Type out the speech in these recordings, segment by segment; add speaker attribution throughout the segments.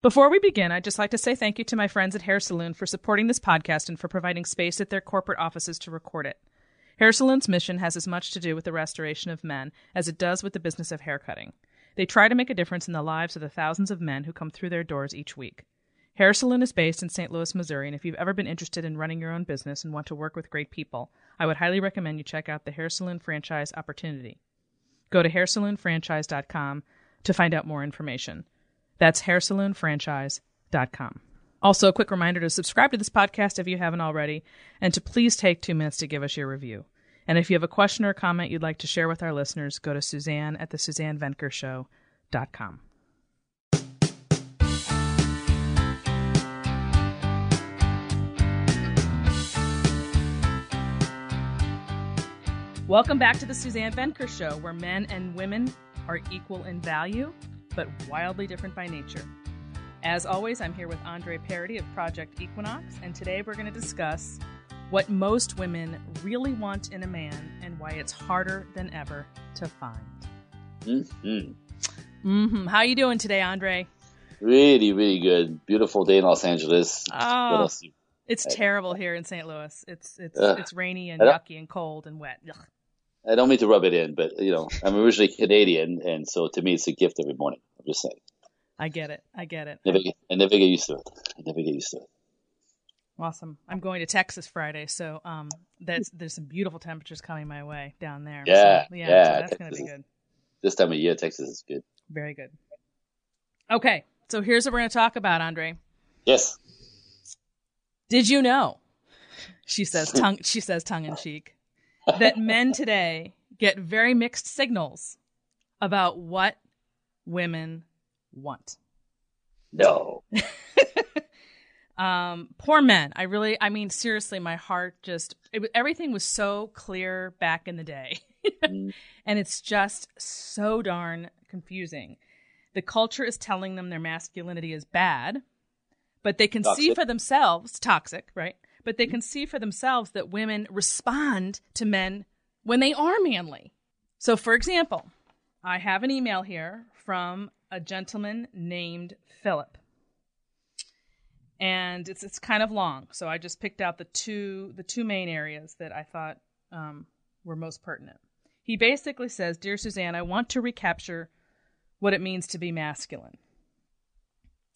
Speaker 1: Before we begin, I'd just like to say thank you to my friends at Hair Saloon for supporting this podcast and for providing space at their corporate offices to record it. Hair Saloon's mission has as much to do with the restoration of men as it does with the business of haircutting. They try to make a difference in the lives of the thousands of men who come through their doors each week. Hair Saloon is based in St. Louis, Missouri, and if you've ever been interested in running your own business and want to work with great people, I would highly recommend you check out the Hair Saloon franchise opportunity. Go to hairsaloonfranchise.com to find out more information. That's hairsaloonfranchise.com. Also, a quick reminder to subscribe to this podcast if you haven't already, and to please take two minutes to give us your review. And if you have a question or comment you'd like to share with our listeners, go to Suzanne at the Suzanne Venker Show.com. Welcome back to the Suzanne Venker Show, where men and women are equal in value, but wildly different by nature. As always, I'm here with Andre Paradis of Project Equinox, and today we're going to discuss what most women really want in a man and why it's harder than ever to find.
Speaker 2: Mm-hmm.
Speaker 1: Mm-hmm. How are you doing today, Andre?
Speaker 2: Really, really good. Beautiful day in Los Angeles.
Speaker 1: Oh,
Speaker 2: what else? you-
Speaker 1: it's terrible here in St. Louis. It's it's
Speaker 2: Ugh.
Speaker 1: it's rainy and yucky and cold and wet. Ugh.
Speaker 2: I don't mean to rub it in, but you know, I'm originally Canadian, and so to me, it's a gift every morning. Just saying.
Speaker 1: I get it. I get it.
Speaker 2: Never, get- I never get used to it. I never get used to it.
Speaker 1: Awesome. I'm going to Texas Friday, so um, that's there's some beautiful temperatures coming my way down there.
Speaker 2: Yeah,
Speaker 1: so, yeah,
Speaker 2: yeah,
Speaker 1: so that's going to
Speaker 2: Texas
Speaker 1: be
Speaker 2: is-
Speaker 1: good.
Speaker 2: This time of year, Texas is good.
Speaker 1: Very good. Okay, so here's what we're going to talk about, Andre.
Speaker 2: Yes.
Speaker 1: Did you know? She says tongue. she says tongue in cheek that men today get very mixed signals about what women want.
Speaker 2: No.
Speaker 1: um poor men. I really i mean seriously my heart just it, everything was so clear back in the day.
Speaker 2: Mm.
Speaker 1: and it's just so darn confusing. The culture is telling them their masculinity is bad but they can see for themselves toxic right? But they can see for themselves that women respond to men when they are manly. So for example i have an email here from a gentleman named philip and it's it's kind of long. So I just picked out the two the two main areas that I thought um, were most pertinent. He basically says, "Dear Suzanne, I want to recapture what it means to be masculine."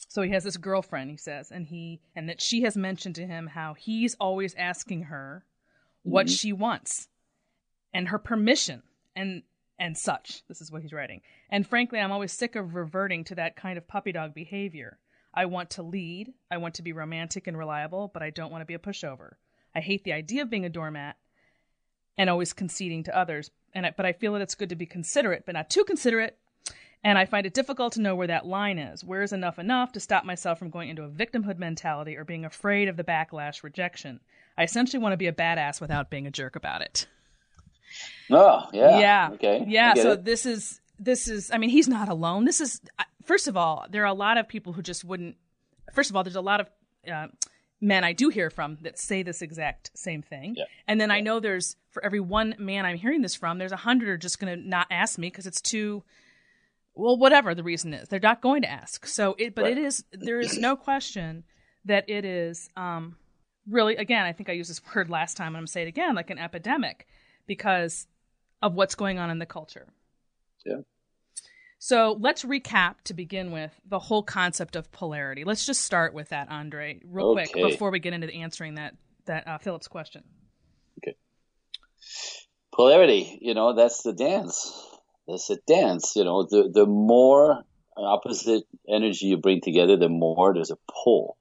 Speaker 1: So he has this girlfriend, he says, and he and that she has mentioned to him how he's always asking her what
Speaker 2: Mhm.
Speaker 1: she wants and her permission and and such. This is what he's writing. And frankly, I'm always sick of reverting to that kind of puppy dog behavior. I want to lead, I want to be romantic and reliable, but I don't want to be a pushover. I hate the idea of being a doormat and always conceding to others. And I, but I feel that it's good to be considerate, but not too considerate. And I find it difficult to know where that line is. Where is enough enough to stop myself from going into a victimhood mentality or being afraid of the backlash rejection? I essentially want to be a badass without being a jerk about it.
Speaker 2: Oh, yeah.
Speaker 1: Yeah.
Speaker 2: Okay.
Speaker 1: Yeah. So
Speaker 2: it.
Speaker 1: this is this is. I mean, he's not alone. This is first of all, there are a lot of people who just wouldn't. First of all, there's a lot of uh, men I do hear from that say this exact same thing,
Speaker 2: Yeah.
Speaker 1: and then I know there's for every one man I'm hearing this from, there's a hundred are just going to not ask me because it's too. Well, whatever the reason is, they're not going to ask. So it, but
Speaker 2: Right.
Speaker 1: it is. There is no question that it is. Um, really, again, I think I used this word last time, and I'm going to say it again, like an epidemic, because of what's going on in the culture.
Speaker 2: Yeah.
Speaker 1: So let's recap to begin with the whole concept of polarity. Let's just start with that, Andre, real quick before we get into answering that that uh, Philip's question. Okay.
Speaker 2: Polarity you know that's the dance that's a dance you know the the more opposite energy you bring together the more there's a pull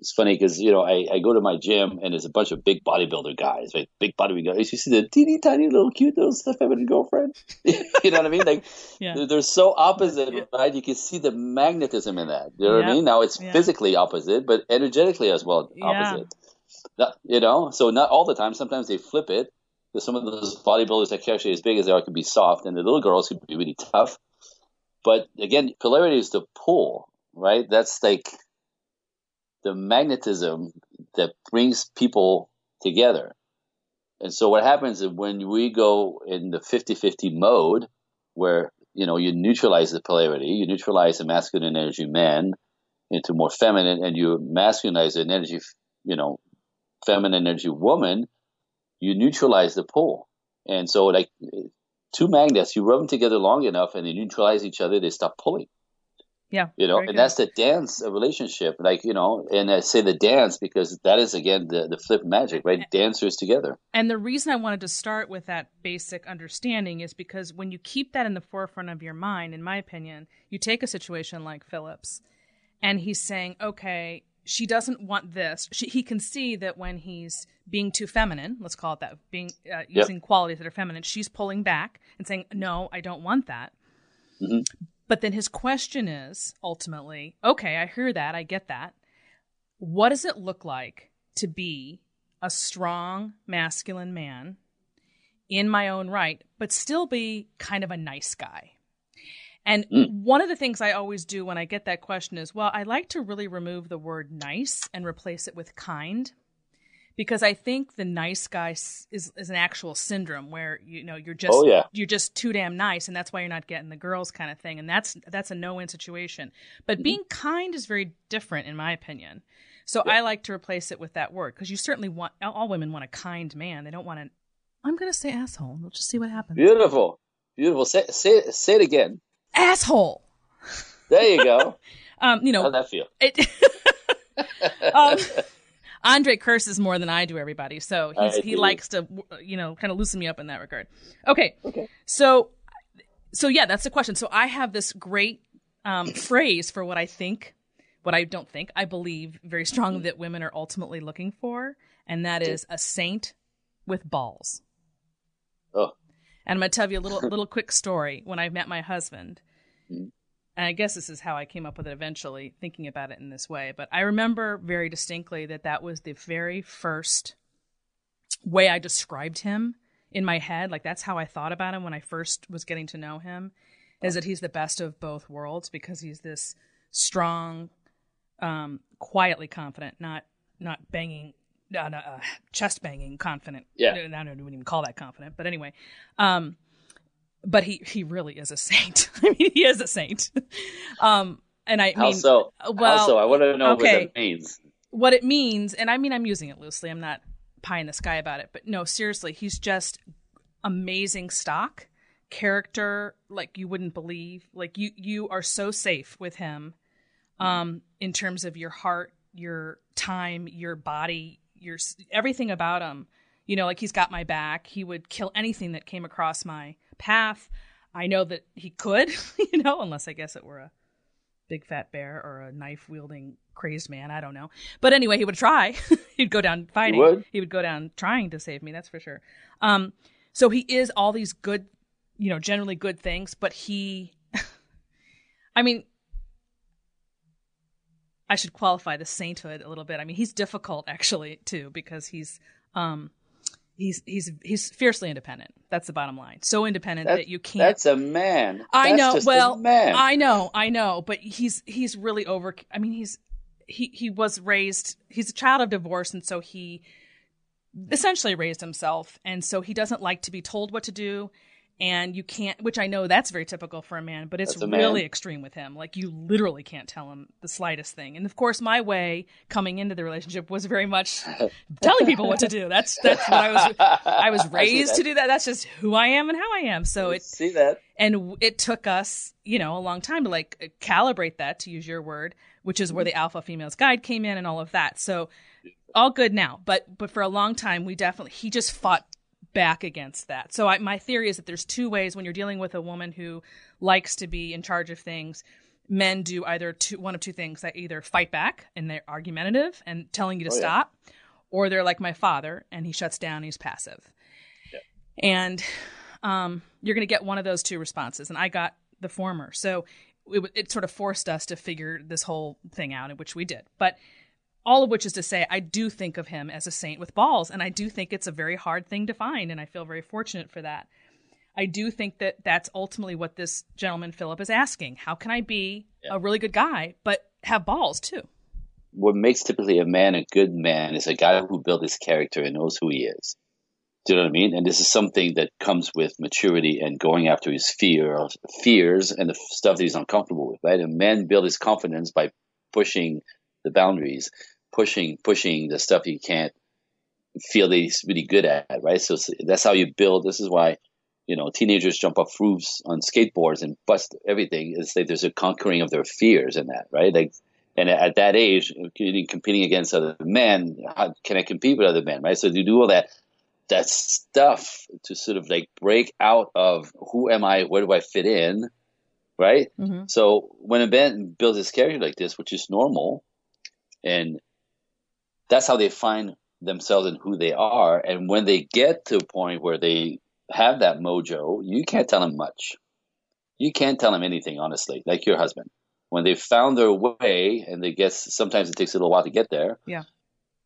Speaker 2: it's funny because you know I, I go to my gym and there's a bunch of big bodybuilder guys right? Big bodybuilder guys. You see the teeny tiny little cute little feminine girlfriend? You know what i mean? Like
Speaker 1: Yeah.
Speaker 2: they're, they're so opposite right? You can see the magnetism in that. You know what i mean? Now it's
Speaker 1: Yeah.
Speaker 2: physically opposite but energetically as well
Speaker 1: Yeah.
Speaker 2: opposite. Not- you know? So not all the time. Sometimes they flip it. Because some of those bodybuilders that are actually as big as they are can be soft, and the little girls can be really tough. But again, polarity is the pull, right? That's like the magnetism that brings people together. And so what happens is when we go in the 50-50 mode, where you know you neutralize the polarity, you neutralize the masculine energy man, into more feminine, and you masculinize an energy, you know, feminine energy woman, you neutralize the pull. And so, like two magnets, you rub them together long enough, and they neutralize each other. They stop pulling.
Speaker 1: Yeah.
Speaker 2: You know, and good. that's the dance of relationship. Like, you know, and I say the dance because that is again the, the flip magic, right? And, Dancers together.
Speaker 1: And the reason I wanted to start with that basic understanding is because when you keep that in the forefront of your mind, in my opinion, you take a situation like Philip's and he's saying, okay, she doesn't want this. She, he can see that when he's being too feminine, let's call it that, being uh, using yep. qualities that are feminine, she's pulling back and saying, no, I don't want that. Mm-hmm. But then his question is ultimately, okay, I hear that, I get that. What does it look like to be a strong masculine man in my own right, but still be kind of a nice guy? And mm. one of the things I always do when I get that question is, well, I like to really remove the word nice and replace it with kind because I think the nice guy is is an actual syndrome where you know you're just
Speaker 2: oh, yeah.
Speaker 1: you're just too damn nice and that's why you're not getting the girls kind of thing and that's that's a no win situation. But mm-hmm. being kind is very different in my opinion. So yeah. I like to replace it with that word because you certainly want all women want a kind man. They don't want an I'm going to say asshole. We'll just see what happens.
Speaker 2: Beautiful. Beautiful. Say say say it again.
Speaker 1: Asshole.
Speaker 2: There you go.
Speaker 1: um, you know,
Speaker 2: how'd that feel?
Speaker 1: It, um, Andre curses more than I do, everybody. So he likes to, you know, kind of loosen me up in that regard. Okay.
Speaker 2: Okay.
Speaker 1: So, so yeah, that's the question. So I have this great um, phrase for what I think, what I don't think, I believe very strongly that women are ultimately looking for, and that is a saint with balls.
Speaker 2: Oh.
Speaker 1: And I'm gonna tell you a little little quick story. When I met my husband, mm-hmm and I guess this is how I came up with it eventually, thinking about it in this way. But I remember very distinctly that that was the very first way I described him in my head. Like that's how I thought about him when I first was getting to know him, is that he's the best of both worlds because he's this strong, um, quietly confident, not not banging, uh, uh, chest banging confident.
Speaker 2: Yeah,
Speaker 1: I don't even call that confident, but anyway. Um, but he he really is a saint. I mean, he is a saint. um, and I
Speaker 2: How
Speaker 1: mean,
Speaker 2: so?
Speaker 1: well,
Speaker 2: How so? I want to know
Speaker 1: okay.
Speaker 2: what that means.
Speaker 1: What it means, and I mean, I'm using it loosely. I'm not pie in the sky about it, but no, seriously, he's just amazing stock character, like you wouldn't believe. Like you you are so safe with him, um, in terms of your heart, your time, your body, your everything about him. You know, like he's got my back. He would kill anything that came across my path. I know that he could, you know, unless I guess it were a big fat bear or a knife wielding crazed man. I don't know. But anyway, he would try. He'd go down fighting.
Speaker 2: He would?
Speaker 1: he would go down trying to save me. That's for sure. Um, so he is all these good, you know, generally good things, but he, I mean, I should qualify the sainthood a little bit. I mean, he's difficult actually too because he's, um, he's he's he's fiercely independent. That's the bottom line. So independent that, that you can't.
Speaker 2: That's a man.
Speaker 1: I
Speaker 2: that's
Speaker 1: know. well,
Speaker 2: man.
Speaker 1: I know. I know. But he's he's really over. I mean, he's he he was raised. He's a child of divorce, and so he essentially raised himself, and so he doesn't like to be told what to do and you can't which i know that's very typical for a man but it's really extreme with him. Like you literally can't tell him the slightest thing. And of course my way coming into the relationship was very much telling people what to do. That's that's what i was i was raised I to do that. That's just who i am and how i am. So it
Speaker 2: see that.
Speaker 1: and it took us you know a long time to like calibrate that to use your word which is where the alpha females guide came in and all of that. So all good now but but for a long time we definitely he just fought back against that. So I, my theory is that there's two ways when you're dealing with a woman who likes to be in charge of things. Men do either two, one of two things: they either fight back and they're argumentative and telling you to oh, stop, yeah. or they're like my father and he shuts down. he's passive, yeah. and um, you're going to get one of those two responses. And I got the former, so it, it sort of forced us to figure this whole thing out, which we did. But all of which is to say, I do think of him as a saint with balls, and I do think it's a very hard thing to find, and I feel very fortunate for that. I do think that that's ultimately what this gentleman, Philip, is asking. How can I be yeah. a really good guy, but have balls too?
Speaker 2: What makes typically a man a good man is a guy who built his character and knows who he is. Do you know what I mean? And this is something that comes with maturity and going after his fear, fears, and the stuff that he's uncomfortable with. Right? And man build his confidence by pushing the boundaries, pushing pushing the stuff you can't feel that he's really good at, right? So that's how you build. This is why you know teenagers jump off roofs on skateboards and bust everything. It's like there's a conquering of their fears in that, right? Like, and at that age, competing against other men, how can I compete with other men, right? So you do all that that stuff to sort of like break out of who am I, where do I fit in, right? Mm-hmm. So when a man builds his character like this, which is normal, and that's how they find themselves and who they are. And when they get to a point where they have that mojo, you can't tell them much. You can't tell them anything, honestly, like your husband. When they found their way, and they guess sometimes it takes a little while to get there.
Speaker 1: Yeah.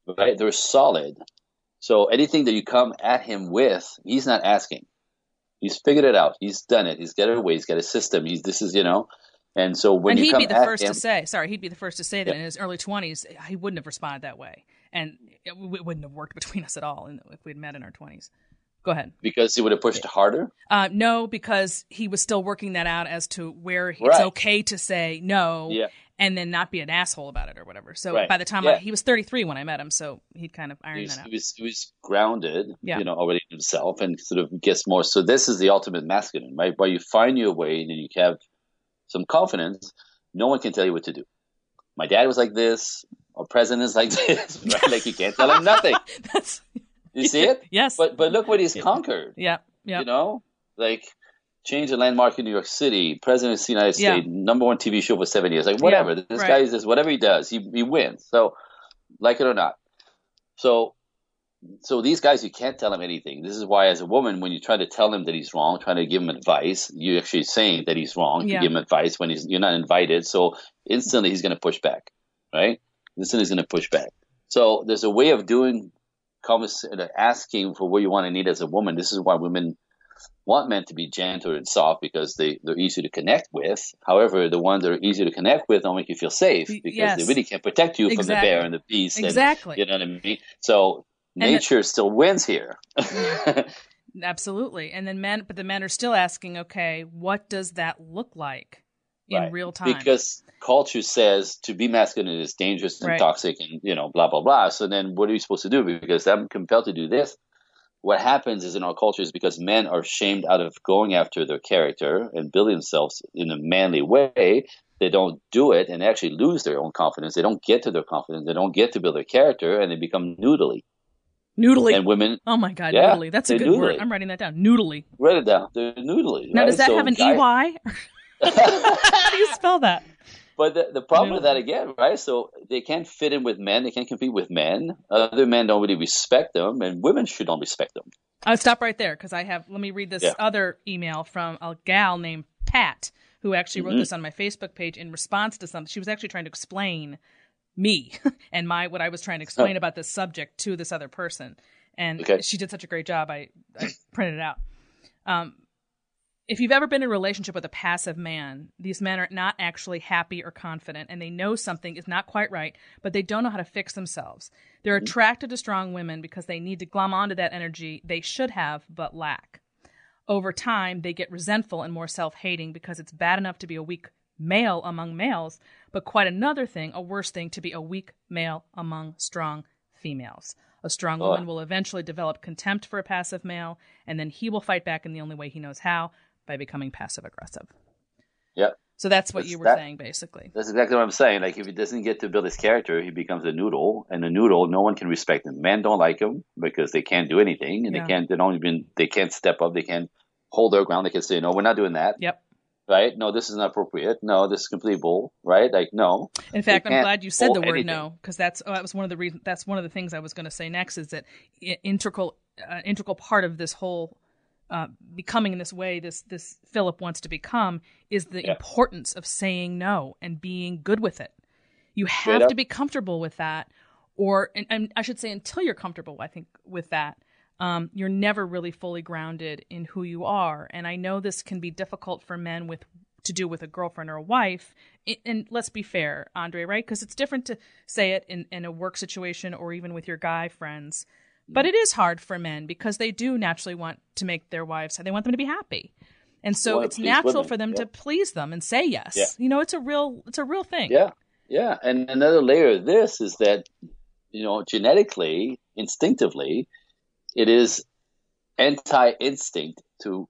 Speaker 2: Right? They're solid. So anything that you come at him with, he's not asking. He's figured it out. He's done it. He's got it away. He's got a system. He's this is you know. And so when
Speaker 1: and
Speaker 2: he'd
Speaker 1: be the first
Speaker 2: him,
Speaker 1: to say, sorry, he'd be the first to say that yeah. in his early twenties he wouldn't have responded that way, and it, wouldn't have worked between us at all if we'd met in our twenties. Go ahead.
Speaker 2: Because he would have pushed harder.
Speaker 1: Uh, no, because he was still working that out as to where right. it's okay to say no,
Speaker 2: yeah.
Speaker 1: and then not be an asshole about it or whatever. So
Speaker 2: right.
Speaker 1: by the time
Speaker 2: yeah.
Speaker 1: I, he was 33 when I met him, so he'd kind of ironed
Speaker 2: was,
Speaker 1: that out.
Speaker 2: He was, he was grounded, you know, already himself, and sort of gets more. So this is the ultimate masculine, right? Where you find your way and you have some confidence. No one can tell you what to do. My dad was like this. Our president is like this, right? like you can't tell him nothing.
Speaker 1: That's
Speaker 2: you see it?
Speaker 1: yes.
Speaker 2: But but look what he's conquered.
Speaker 1: Yeah. Yeah.
Speaker 2: You know, like change a landmark in New York City, president of the United States, number one TV show for seven years. Like whatever.
Speaker 1: Yeah,
Speaker 2: this
Speaker 1: right.
Speaker 2: guy is just whatever he does, he he wins. So like it or not. So so these guys you can't tell him anything. This is why as a woman, when you try to tell him that he's wrong, trying to give him advice, you're actually saying that he's wrong.
Speaker 1: Yeah.
Speaker 2: You give him advice when he's you're not invited. So instantly he's gonna push back. Right? Instantly he's gonna push back. So there's a way of doing uh, asking for what you want to need as a woman. This is why women want men to be gentle and soft because they, they're easy to connect with. However, the ones that are easy to connect with don't make you feel safe because
Speaker 1: Yes.
Speaker 2: they really can't protect you from the bear and the beast. and-
Speaker 1: Exactly.
Speaker 2: you know what I mean? So Nature still wins here.
Speaker 1: Absolutely. And then men, but the men are still asking, okay, what does that look like in
Speaker 2: Right.
Speaker 1: real time?
Speaker 2: because culture says to be masculine is dangerous and
Speaker 1: Right.
Speaker 2: toxic and you know blah blah blah so then what are you supposed to do because i'm compelled to do this what happens is in our culture is because men are shamed out of going after their character and building themselves in a manly way they don't do it and actually lose their own confidence they don't get to their confidence they don't get to build their character and they become noodly
Speaker 1: noodly.
Speaker 2: and women
Speaker 1: oh my God,
Speaker 2: Yeah,
Speaker 1: noodly. That's a good word. I'm writing that down. Noodly.
Speaker 2: write it down they're noodly
Speaker 1: Now,
Speaker 2: right?
Speaker 1: does that
Speaker 2: So
Speaker 1: have an
Speaker 2: guy-
Speaker 1: EY? How do you spell that?
Speaker 2: But the, the problem
Speaker 1: Yeah.
Speaker 2: with that again, right? So they can't fit in with men. They can't compete with men. Other men don't really respect them, and women should not respect them.
Speaker 1: I'll stop right there because I have. Let me read this
Speaker 2: Yeah.
Speaker 1: other email from a gal named Pat who actually wrote
Speaker 2: Mhm.
Speaker 1: this on my Facebook page in response to something. She was actually trying to explain me and my what I was trying to explain about this subject to this other person, and
Speaker 2: Okay.
Speaker 1: she did such a great job. I, I printed it out. Um, if you've ever been in a relationship with a passive man, these men are not actually happy or confident, and they know something is not quite right, but they don't know how to fix themselves. They're attracted to strong women because they need to glom onto that energy they should have but lack. Over time, they get resentful and more self hating because it's bad enough to be a weak male among males, but quite another thing, a worse thing, to be a weak male among strong females. A strong
Speaker 2: Oh.
Speaker 1: woman will eventually develop contempt for a passive male, and then he will fight back in the only way he knows how by becoming passive aggressive.
Speaker 2: Yep.
Speaker 1: So that's what
Speaker 2: That's
Speaker 1: you were
Speaker 2: that-
Speaker 1: saying, basically.
Speaker 2: That's exactly what I'm saying. Like if he doesn't get to build his character, he becomes a noodle, and a noodle, no one can respect him. Men don't like him because they can't do anything, and
Speaker 1: Yeah.
Speaker 2: they can't. They don't even. They can't step up. They can't hold their ground. They can say, "No, we're not doing that."
Speaker 1: Yep.
Speaker 2: Right? No, this is not appropriate. No, this is complete bull. Right? Like no.
Speaker 1: In fact, I'm glad you said the word
Speaker 2: anything.
Speaker 1: no because that's oh, that was one of the reasons. That's one of the things I was going to say next is that integral uh, integral part of this whole uh, becoming in this way this this Philip wants to become is the
Speaker 2: Yeah.
Speaker 1: importance of saying no and being good with it. You
Speaker 2: Straight
Speaker 1: have
Speaker 2: up.
Speaker 1: to be comfortable with that, or and, and I should say until you're comfortable. I think with that. Um, you're never really fully grounded in who you are, and I know this can be difficult for men with to do with a girlfriend or a wife. And let's be fair, Andre, right? Because it's different to say it in, in a work situation or even with your guy friends. But it is hard for men because they do naturally want to make their wives, they want them to be happy. And so
Speaker 2: wanna
Speaker 1: it's natural
Speaker 2: women,
Speaker 1: for them
Speaker 2: yeah.
Speaker 1: to please them and say yes.
Speaker 2: Yeah.
Speaker 1: You know, it's a real it's a real thing.
Speaker 2: Yeah. Yeah, and another layer of this is that you know genetically, instinctively, it is anti-instinct to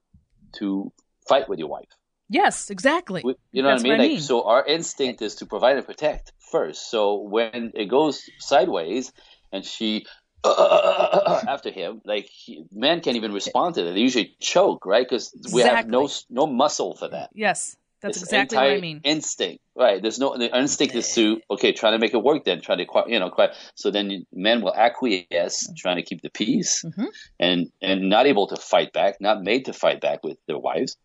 Speaker 2: to fight with your wife.
Speaker 1: Yes, exactly.
Speaker 2: You know
Speaker 1: That's
Speaker 2: what I mean?
Speaker 1: what I
Speaker 2: Like, so our instinct is to provide and protect first. So when it goes sideways and she after him, like he, men can't even respond to that. They usually choke, right? Because we have no no muscle for that.
Speaker 1: Yes, that's
Speaker 2: It's
Speaker 1: exactly what I mean.
Speaker 2: Instinct, right? There's no the instinct is to okay, trying to make it work. Then try to you know, quiet. So then men will acquiesce, trying to keep the peace,
Speaker 1: Mhm.
Speaker 2: and and not able to fight back, not made to fight back with their wives,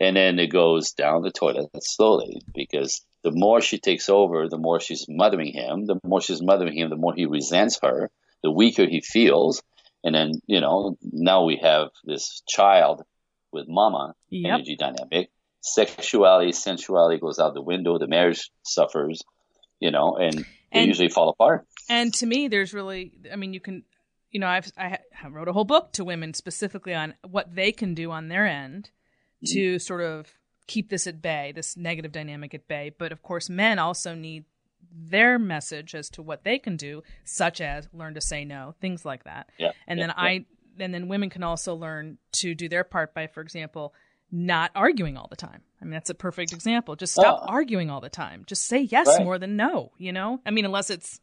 Speaker 2: and then it goes down the toilet slowly because the more she takes over, the more she's mothering him. The more she's mothering him, the more he resents her. The weaker he feels, and then you know now we have this child with mama
Speaker 1: Yep.
Speaker 2: energy dynamic. Sexuality, sensuality goes out the window. The marriage suffers, you know, and they usually fall apart.
Speaker 1: And to me, there's really, I mean, you can, you know, I've I wrote a whole book to women specifically on what they can do on their end mm-hmm. to sort of keep this at bay, this negative dynamic at bay. But of course, men also need their message as to what they can do, such as learn to say no, things like that.
Speaker 2: Yeah.
Speaker 1: And
Speaker 2: yeah,
Speaker 1: then
Speaker 2: yeah.
Speaker 1: I, and then women can also learn to do their part by, for example, not arguing all the time. I mean, that's a perfect example. Just stop
Speaker 2: Oh.
Speaker 1: arguing all the time. Just say yes
Speaker 2: Right.
Speaker 1: more than no, you know? I mean, unless it's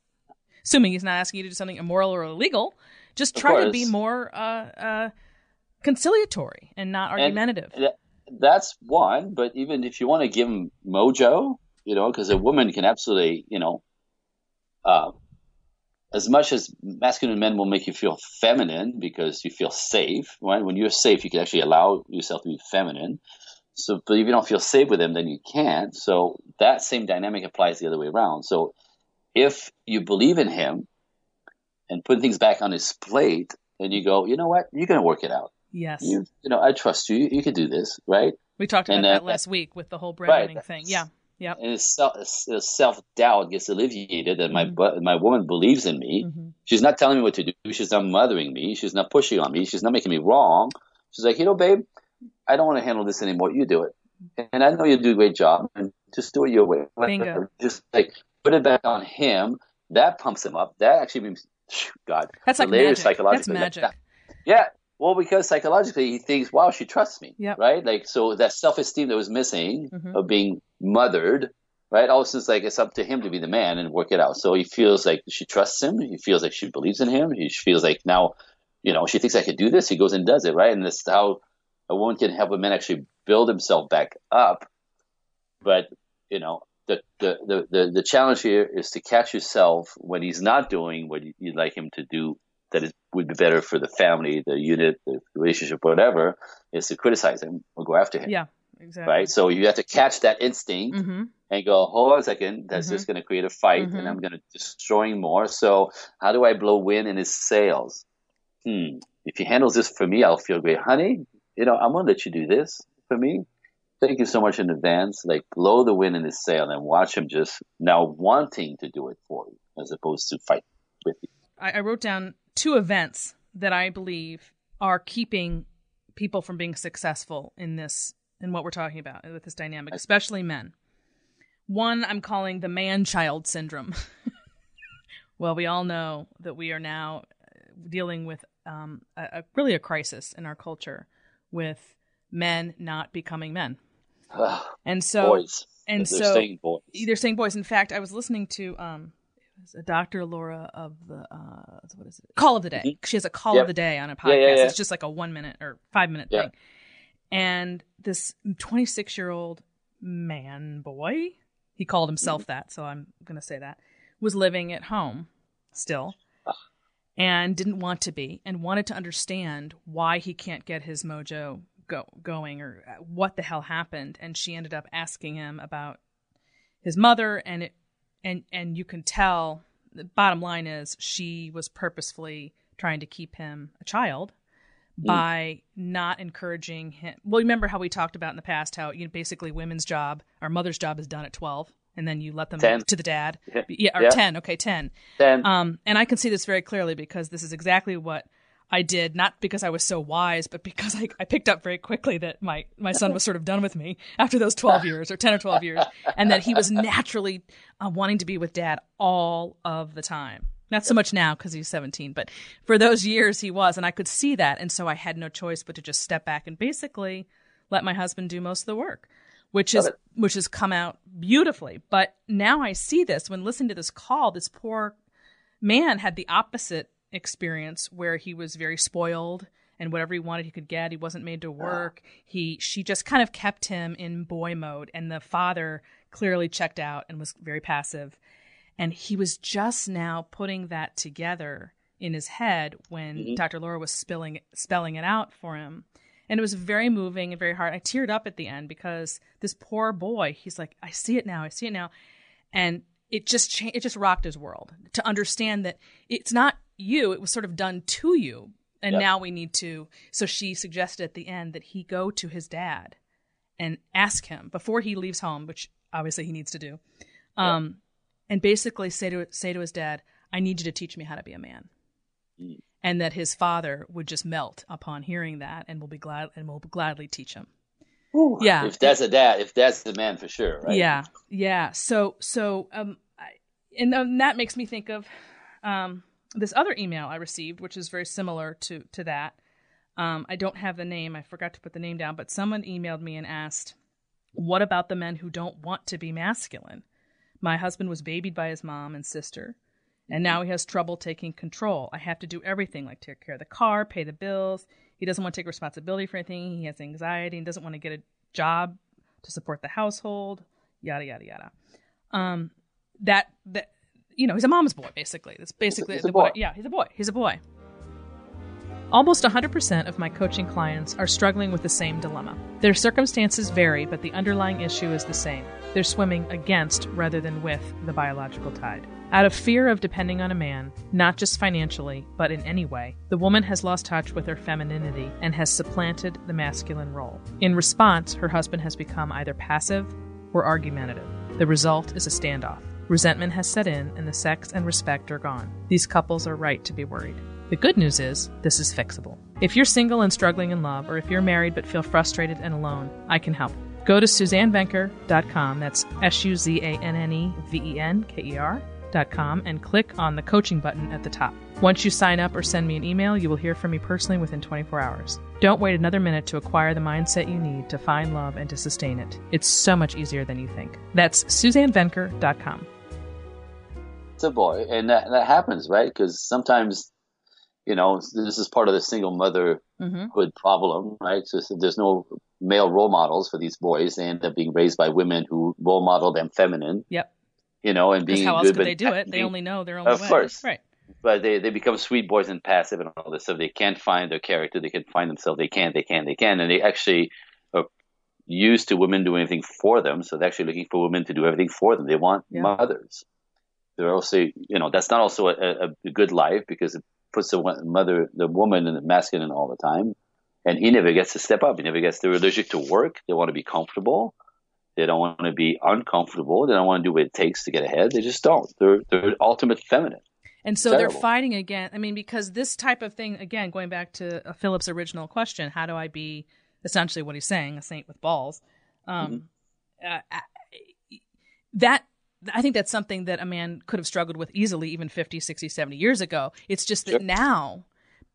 Speaker 1: assuming he's not asking you to do something immoral or illegal, just try to be more uh, uh, conciliatory and not
Speaker 2: And
Speaker 1: argumentative.
Speaker 2: that's one. But even if you want to give him mojo, you know, because a woman can absolutely, you know, uh, as much as masculine men will make you feel feminine because you feel safe, right? When you're safe, you can actually allow yourself to be feminine. So, but if you don't feel safe with them, then you can't. So that same dynamic applies the other way around. So if you believe in him and put things back on his plate, and you go, you know what, you're going to work it out.
Speaker 1: yes.
Speaker 2: You, you know, I trust you. You can do this, right?
Speaker 1: we talked about
Speaker 2: and,
Speaker 1: that
Speaker 2: uh,
Speaker 1: last week with the whole
Speaker 2: right.
Speaker 1: breadwinning thing. Yeah. Yep.
Speaker 2: And his self doubt gets alleviated, and my
Speaker 1: Mhm.
Speaker 2: my woman believes in me.
Speaker 1: Mhm.
Speaker 2: She's not telling me what to do. She's not mothering me. She's not pushing on me. She's not making me wrong. She's like, you know, babe, I don't want to handle this anymore. You do it, and I know you do a great job. And just do it your way.
Speaker 1: Bingo.
Speaker 2: Just like put it back on him. That pumps him up. That actually means, God,
Speaker 1: That's like magic. That's
Speaker 2: psychologically, that-
Speaker 1: magic.
Speaker 2: that- yeah. Well, because psychologically he thinks, wow, she trusts me,
Speaker 1: Yep.
Speaker 2: right? Like, so that self-esteem that was missing
Speaker 1: Mhm.
Speaker 2: of being mothered, right? All of a sudden, it's like it's up to him to be the man and work it out. So he feels like she trusts him. He feels like she believes in him. He feels like now, you know, she thinks I could do this. He goes and does it, right? And that's how a woman can help a man actually build himself back up. But you know, the the the the, the challenge here is to catch yourself when he's not doing what you'd like him to do. That it would be better for the family, the unit, the relationship, whatever. Is to criticize him or go after him,
Speaker 1: Yeah. Exactly.
Speaker 2: right? So you have to catch that instinct
Speaker 1: hmm
Speaker 2: and go, hold on a second, that's
Speaker 1: Mhm.
Speaker 2: just going to create a fight,
Speaker 1: Mhm.
Speaker 2: and I'm going to destroy him more. So how do I blow wind in his sails? Hmm. If he handles this for me, I'll feel great, honey. You know, I'm going to let you do this for me. Thank you so much in advance. Like blow the wind in his sail and watch him just now wanting to do it for you, as opposed to fight with you.
Speaker 1: I, I wrote down two events that I believe are keeping people from being successful in this in what we're talking about with this dynamic, especially men. One I'm calling the man child syndrome. well, we all know that we are now uh, dealing with um, a, a really a crisis in our culture with men not becoming men, and so
Speaker 2: boys,
Speaker 1: and
Speaker 2: they're
Speaker 1: so
Speaker 2: saying boys.
Speaker 1: they're saying boys. In fact, I was listening to um, it a Dr. Laura of the uh, what is it? Call of the Day. She has a Call
Speaker 2: Yep.
Speaker 1: of the Day on a podcast.
Speaker 2: Yeah, yeah, yeah.
Speaker 1: It's just like a one minute or five minute thing. And this 26 year old man boy, he called himself
Speaker 2: Mm-hmm.
Speaker 1: that, so I'm gonna say that, was living at home still.
Speaker 2: Ah.
Speaker 1: And didn't want to be, and wanted to understand why he can't get his mojo go going, or uh, what the hell happened. And she ended up asking him about his mother and it and and you can tell the bottom line is she was purposefully trying to keep him a child by not encouraging him well remember how we talked about in the past how you know basically women's job our mother's job is done at 12 and then you let them
Speaker 2: 10.
Speaker 1: to the dad
Speaker 2: Yeah.
Speaker 1: yeah or
Speaker 2: Yeah.
Speaker 1: 10 okay 10
Speaker 2: Then
Speaker 1: um, and I can see this very clearly because this is exactly what I did not because I was so wise, but because I, I picked up very quickly that my, my son was sort of done with me after those 12 years or 10 or 12 years, and that he was naturally uh, wanting to be with dad all of the time. Not so much now because he's 17, but for those years he was, and I could see that. And so I had no choice but to just step back and basically let my husband do most of the work, which is, which has come out beautifully. But now I see this when listening to this call, this poor man had the opposite experience where he was very spoiled and whatever he wanted he could get. He wasn't made to work. He she just kind of kept him in boy mode and the father clearly checked out and was very passive. And he was just now putting that together in his head when mm-hmm. Dr. Laura was spilling spelling it out for him. And it was very moving and very hard. I teared up at the end because this poor boy he's like I see it now I see it now. And it just cha- it just rocked his world to understand that it's not you it was sort of done to you. And yep. now we need to so she suggested at the end that he go to his dad and ask him before he leaves home which obviously he needs to do um, yep. and basically say to say to his dad i need you to teach me how to be a man. Mm. and that his father would just melt upon hearing that and will be glad and will gladly teach him.
Speaker 2: Ooh, yeah. If that's a dad if that's the man for sure right?
Speaker 1: Yeah. Yeah. So so um I, and um, that makes me think of um this other email I received, which is very similar to to that. Um, I don't have the name. I forgot to put the name down, but someone emailed me and asked, "What about the men who don't want to be masculine? My husband was babied by his mom and sister, and now he has trouble taking control. I have to do everything, like take care of the car, pay the bills. He doesn't want to take responsibility for anything. He has anxiety and doesn't want to get a job to support the household. Yada yada yada." Um, that that you know, he's a mama's boy, basically. That's basically
Speaker 2: he's
Speaker 1: the
Speaker 2: boy.
Speaker 1: boy. Yeah, he's a boy. He's a boy. Almost 100% of my coaching clients are struggling with the same dilemma. Their circumstances vary, but the underlying issue is the same. They're swimming against rather than with the biological tide. Out of fear of depending on a man, not just financially, but in any way, the woman has lost touch with her femininity and has supplanted the masculine role. In response, her husband has become either passive or argumentative. The result is a standoff. Resentment has set in, and the sex and respect are gone. These couples are right to be worried. The good news is, this is fixable. If you're single and struggling in love, or if you're married but feel frustrated and alone, I can help. Go to SuzanneVenker.com, that's S U Z A N N E V E N K E R.com, and click on the coaching button at the top. Once you sign up or send me an email, you will hear from me personally within 24 hours. Don't wait another minute to acquire the mindset you need to find love and to sustain it. It's so much easier than you think. That's SuzanneVenker.com
Speaker 2: a boy, and that that happens, right? Because sometimes, you know, this is part of the single motherhood mm-hmm. problem, right? So, so, there's no male role models for these boys. They end up being raised by women who role model them feminine.
Speaker 1: Yep.
Speaker 2: You know, and being
Speaker 1: how
Speaker 2: else
Speaker 1: good, could they do it? They only know their own of
Speaker 2: way. Of course,
Speaker 1: right?
Speaker 2: But they, they become sweet boys and passive and all this stuff. They can't find their character. They can't find themselves. They can. They can. They can. And they actually are used to women doing anything for them. So they're actually looking for women to do everything for them. They want yeah. mothers they're also, you know, that's not also a, a good life because it puts the mother, the woman, in the masculine all the time, and he never gets to step up. He never gets. They're allergic to work. They want to be comfortable. They don't want to be uncomfortable. They don't want to do what it takes to get ahead. They just don't. They're they're ultimate feminine.
Speaker 1: And so Terrible. they're fighting again. I mean, because this type of thing, again, going back to Philip's original question, how do I be essentially what he's saying, a saint with balls? Um, mm-hmm. uh, that I think that's something that a man could have struggled with easily even 50, 60, 70 years ago. It's just that sure. now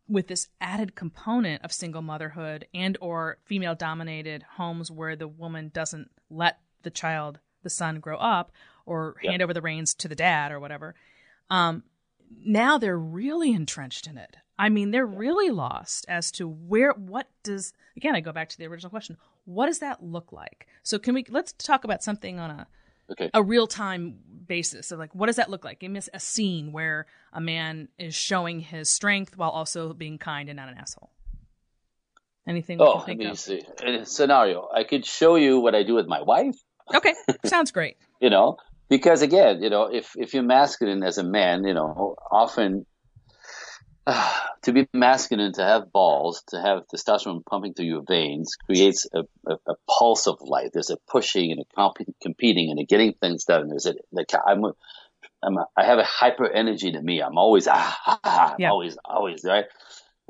Speaker 1: with this added component of single motherhood and or female dominated homes where the woman doesn't let the child, the son grow up or hand over the reins to the dad or whatever. Um, now they're really entrenched in it. I mean, they're really lost as to where, what does, again, I go back to the original question. What does that look like? So can we, let's talk about something on a,
Speaker 2: okay.
Speaker 1: a real time basis. So, like, what does that look like? Give me a scene where a man is showing his strength while also being kind and not an asshole. Anything?
Speaker 2: Oh, let me of? see. A scenario. I could show you what I do with my wife.
Speaker 1: Okay, sounds great.
Speaker 2: you know, because again, you know, if if you're masculine as a man, you know, often to be masculine, to have balls, to have testosterone pumping through your veins creates a, a, a pulse of life. There's a pushing and a comp- competing and a getting things done. There's a, like I'm, a, I'm a, I have a hyper energy to me. I'm always, ah, ah, ah, yeah. always, always, right?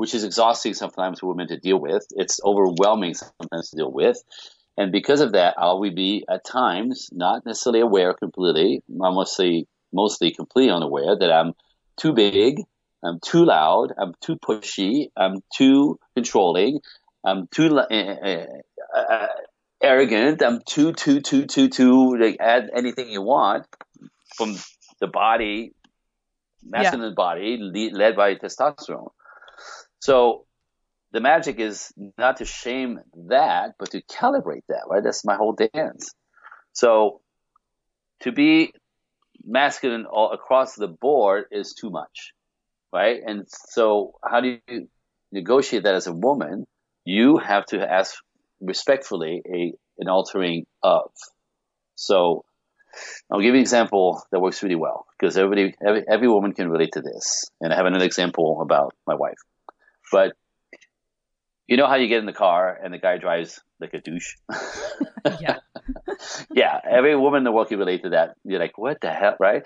Speaker 2: which is exhausting sometimes for women to deal with. It's overwhelming sometimes to deal with. And because of that, I'll be at times not necessarily aware completely, mostly mostly completely unaware that I'm too big, I'm too loud, I'm too pushy, I'm too controlling, I'm too uh, uh, uh, arrogant, I'm too too too too too like add anything you want from the body, masculine yeah. body led by testosterone. So the magic is not to shame that, but to calibrate that, right? That's my whole dance. So to be masculine all across the board is too much, right? And so how do you negotiate that as a woman? You have to ask respectfully a an altering of. So I'll give you an example that works really well because everybody, every, every woman can relate to this. And I have another example about my wife. But you know how you get in the car and the guy drives like a douche?
Speaker 1: yeah.
Speaker 2: yeah. Every woman in the world can relate to that. You're like, what the hell, right?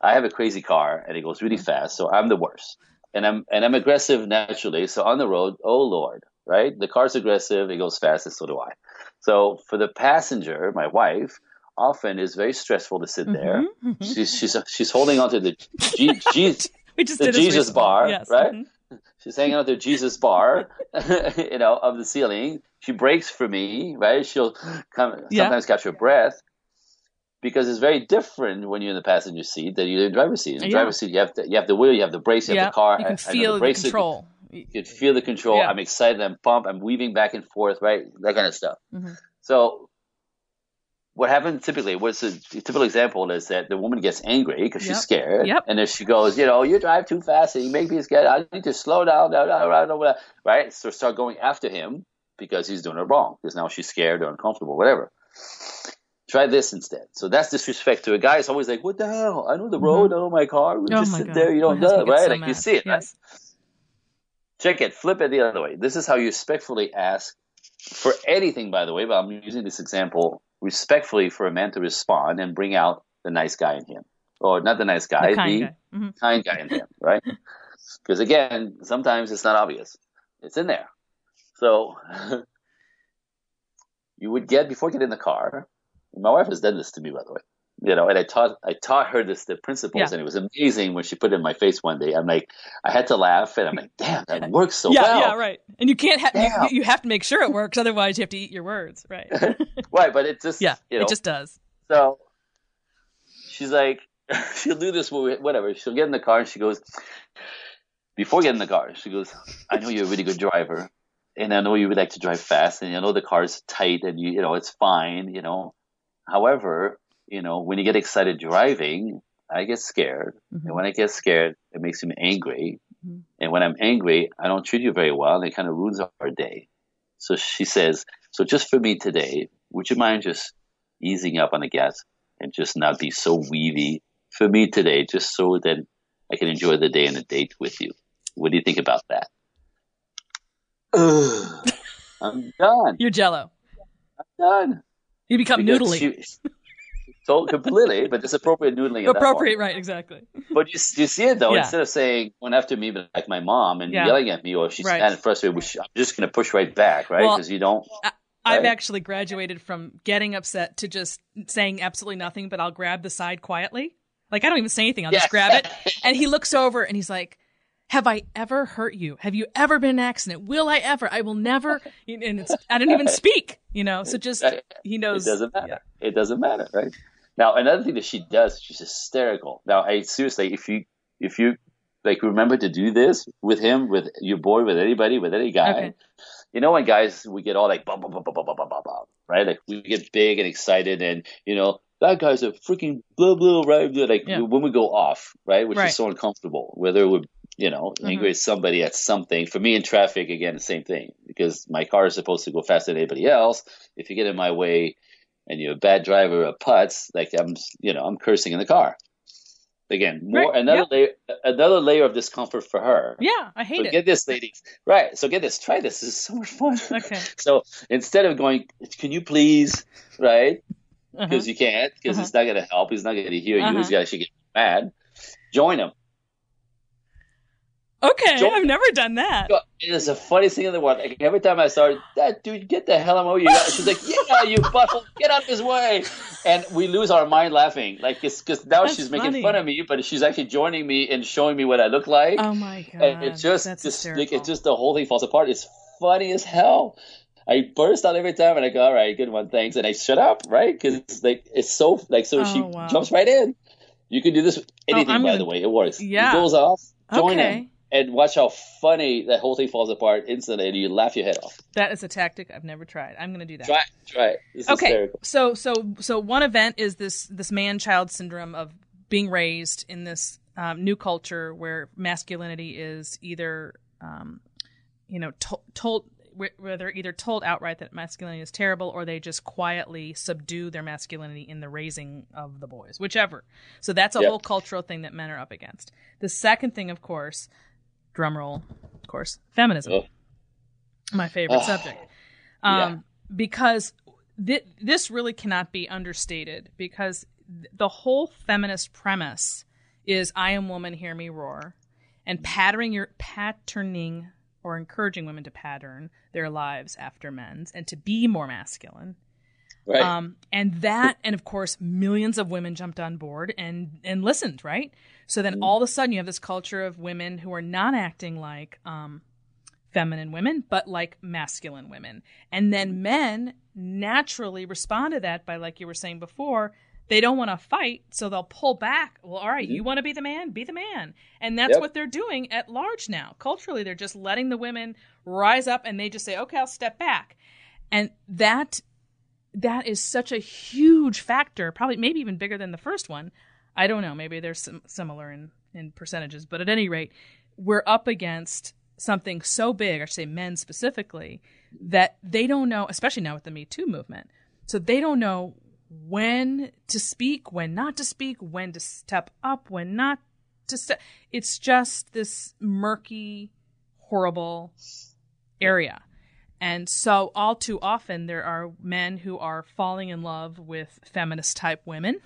Speaker 2: I have a crazy car and it goes really fast, so I'm the worst. And I'm and I'm aggressive naturally. So on the road, oh Lord, right? The car's aggressive, it goes fast, and so do I. So for the passenger, my wife, often is very stressful to sit mm-hmm, there. Mm-hmm. She's she's she's holding onto the G, G, the Jesus bar, yes. right? Mm-hmm. She's hanging out the Jesus bar, you know, of the ceiling. She breaks for me, right? She'll come yeah. sometimes catch her breath because it's very different when you're in the passenger seat than you're in the driver's seat. In the yeah. driver's seat, you have the, you have the wheel, you have the brakes, you yeah. have the car.
Speaker 1: You can feel the, the control.
Speaker 2: You can feel the control. I'm excited. I'm pumped. I'm weaving back and forth, right? That kind of stuff. Mm-hmm. So what happens typically, what's a typical example is that the woman gets angry because yep. she's scared.
Speaker 1: Yep.
Speaker 2: And then she goes, you know, you drive too fast and you make me scared. I need to slow down, right? So start going after him because he's doing it wrong because now she's scared or uncomfortable, whatever. Try this instead. So that's disrespect to a guy. It's always like, what the hell? I know the road, mm-hmm. I know my car. We oh just sit God. there, you don't know, right? So like mad. you see it, yes. right? Check it, flip it the other way. This is how you respectfully ask for anything, by the way, but I'm using this example respectfully for a man to respond and bring out the nice guy in him, or not the nice guy, the kind, the guy. Mm-hmm. kind guy in him, right? Because again, sometimes it's not obvious; it's in there. So you would get before you get in the car. My wife has done this to me, by the way you know, and I taught I taught her this the principles, yeah. and it was amazing when she put it in my face one day. I'm like, I had to laugh, and I'm like, damn, that works so
Speaker 1: yeah,
Speaker 2: well.
Speaker 1: Yeah, right. And you can't ha- you, you, have to make sure it works, otherwise you have to eat your words, right?
Speaker 2: right, but it just
Speaker 1: yeah,
Speaker 2: you know,
Speaker 1: it just does.
Speaker 2: So she's like, she'll do this, whatever. She'll get in the car and she goes, before getting in the car, she goes, I know you're a really good driver, and I know you would like to drive fast, and I know the car's tight, and you you know it's fine, you know. However, you know, when you get excited driving, I get scared. Mm-hmm. And when I get scared, it makes me angry. Mm-hmm. And when I'm angry, I don't treat you very well and it kind of ruins our day. So she says, so just for me today, would you mind just easing up on the gas and just not be so weavy for me today, just so that I can enjoy the day and the date with you? What do you think about that? I'm done.
Speaker 1: You're jello.
Speaker 2: I'm done.
Speaker 1: You become because noodly. She,
Speaker 2: so completely, but it's appropriate noodling.
Speaker 1: Appropriate, right? Exactly.
Speaker 2: But you, you see it though. Yeah. Instead of saying "going after me," but like my mom and yeah. yelling at me, or she's right. kind of frustrated, which I'm just going to push right back, right? Because well, you don't. I,
Speaker 1: I've actually graduated from getting upset to just saying absolutely nothing, but I'll grab the side quietly. Like I don't even say anything. I'll just grab it, and he looks over and he's like, have I ever hurt you? Have you ever been in an accident? Will I ever? I will never. And it's, I don't even speak, you know, so just, he knows.
Speaker 2: It doesn't matter. Yeah. It doesn't matter, right? Now, another thing that she does, she's hysterical. Now, I seriously, if you if you like remember to do this with him, with your boy, with anybody, with any guy, okay. you know, when guys we get all like bum, bum, bum, bum, bum, bum, bum, bum, right? Like we get big and excited, and you know that guy's a freaking blah blah, right? Like yeah. when we go off, right, which right. is so uncomfortable. Whether we're you know mm-hmm. angry at somebody at something. For me in traffic, again, the same thing because my car is supposed to go faster than anybody else. If you get in my way, and you're a bad driver of putts, like I'm, you know, I'm cursing in the car. Again, more right. another layer, another layer of discomfort for her.
Speaker 1: Yeah, I hate
Speaker 2: so
Speaker 1: it.
Speaker 2: Get this, ladies. Right. So get this. Try this. This is so much fun.
Speaker 1: Okay.
Speaker 2: so instead of going, can you please, right? Because uh-huh. you can't, because uh-huh. it's not going to help. He's not going to hear uh-huh. you. He's actually get mad. Join him.
Speaker 1: Okay, Join I've never done that.
Speaker 2: It is the funniest thing in the world. Like, every time I start, that dude, get the hell out of you. She's like, yeah, you butthole, get out of his way. And we lose our mind laughing. Like, it's because now That's she's funny. making fun of me, but she's actually joining me and showing me what I look like.
Speaker 1: Oh my god!
Speaker 2: And it's just, That's just like, it's just the whole thing falls apart. It's funny as hell. I burst out every time, and I go, "All right, good one, thanks," and I shut up, right? Because it's like it's so like so oh, she wow. jumps right in. You can do this with oh, anything, oh, by gonna... the way. It works. Yeah, it goes off. Join okay. him and watch how funny that whole thing falls apart instantly, and you laugh your head off.
Speaker 1: That is a tactic I've never tried. I'm going to do that.
Speaker 2: Try, try it. It's
Speaker 1: okay,
Speaker 2: hysterical.
Speaker 1: so so so one event is this this man child syndrome of being raised in this um, new culture where masculinity is either um, you know to- told where they're either told outright that masculinity is terrible or they just quietly subdue their masculinity in the raising of the boys, whichever. So that's a yep. whole cultural thing that men are up against. The second thing, of course, drumroll, of course, feminism. Oh. My favorite oh. subject. Um, yeah. Because th- this really cannot be understated because th- the whole feminist premise is I am woman, hear me roar. And patterning your patterning or encouraging women to pattern their lives after men's and to be more masculine.
Speaker 2: Right. Um,
Speaker 1: and that, and of course, millions of women jumped on board and and listened. Right. So then, mm-hmm. all of a sudden, you have this culture of women who are not acting like um, feminine women, but like masculine women. And then men naturally respond to that by, like you were saying before, they don't want to fight, so they'll pull back. Well, all right, mm-hmm. you want to be the man, be the man. And that's yep. what they're doing at large now. Culturally, they're just letting the women rise up and they just say, "Okay, I'll step back." And that that is such a huge factor, probably maybe even bigger than the first one. I don't know, maybe they're sim- similar in in percentages, but at any rate, we're up against something so big, I should say men specifically, that they don't know, especially now with the Me Too movement. So they don't know when to speak, when not to speak, when to step up, when not to step. It's just this murky, horrible area. And so, all too often, there are men who are falling in love with feminist type women,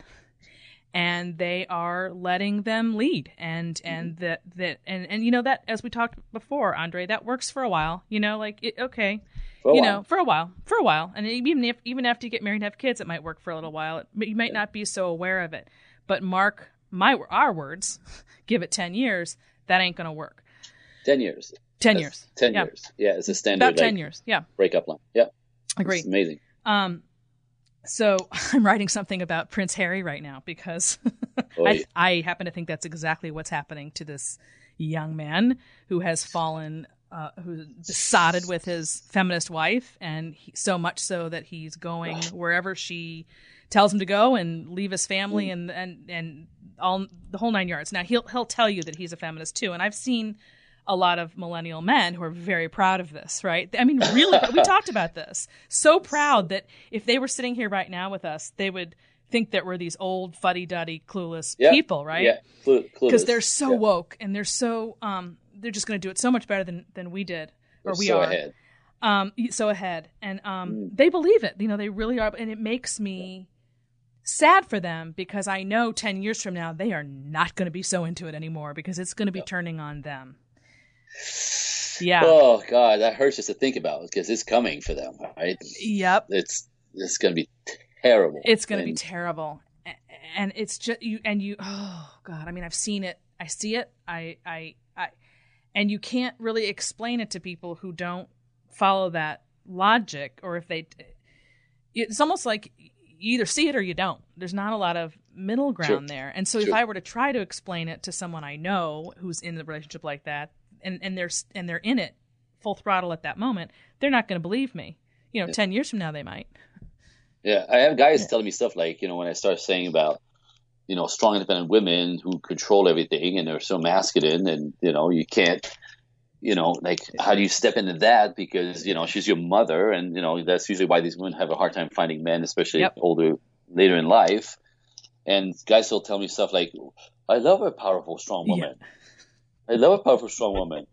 Speaker 1: and they are letting them lead. And and mm-hmm. that that and and you know that as we talked before, Andre, that works for a while. You know, like it, okay, you while. know, for a while, for a while, and even if even after you get married and have kids, it might work for a little while. It, you might not be so aware of it, but mark my our words, give it ten years, that ain't gonna work.
Speaker 2: Ten years.
Speaker 1: Ten That's years.
Speaker 2: Ten
Speaker 1: yeah.
Speaker 2: years. Yeah, it's a standard.
Speaker 1: About ten like, years. Yeah.
Speaker 2: Breakup line. Yeah.
Speaker 1: Agree.
Speaker 2: It's amazing.
Speaker 1: Um, so I'm writing something about Prince Harry right now because I, I happen to think that's exactly what's happening to this young man who has fallen uh, who's besotted with his feminist wife, and he, so much so that he's going wherever she tells him to go and leave his family mm. and and and all the whole nine yards. Now he'll he'll tell you that he's a feminist too, and I've seen a lot of millennial men who are very proud of this, right? I mean, really, we talked about this. So proud that if they were sitting here right now with us, they would think that we're these old fuddy-duddy clueless people, right?
Speaker 2: Yeah,
Speaker 1: because they're so woke and they're so um, they're just going to do it so much better than than we did or we are
Speaker 2: so
Speaker 1: are.
Speaker 2: Ahead.
Speaker 1: Um, so ahead, and um, mm. they believe it. You know, they really are, and it makes me sad for them because I know ten years from now they are not going to be so into it anymore because it's going to be no. turning on them. Yeah.
Speaker 2: Oh God, that hurts just to think about because it's coming for them, right?
Speaker 1: Yep.
Speaker 2: It's it's going to be terrible.
Speaker 1: It's going to be terrible, and it's just you and you. Oh God, I mean, I've seen it. I see it. I I I and you can't really explain it to people who don't follow that logic or if they it's almost like you either see it or you don't there's not a lot of middle ground sure. there and so sure. if i were to try to explain it to someone i know who's in a relationship like that and, and they're and they're in it full throttle at that moment they're not going to believe me you know yeah. 10 years from now they might
Speaker 2: yeah i have guys yeah. telling me stuff like you know when i start saying about you know, strong, independent women who control everything and they're so masculine, and you know, you can't, you know, like how do you step into that because you know she's your mother, and you know that's usually why these women have a hard time finding men, especially yep. older, later in life. And guys will tell me stuff like, "I love a powerful, strong woman. Yeah. I love a powerful, strong woman."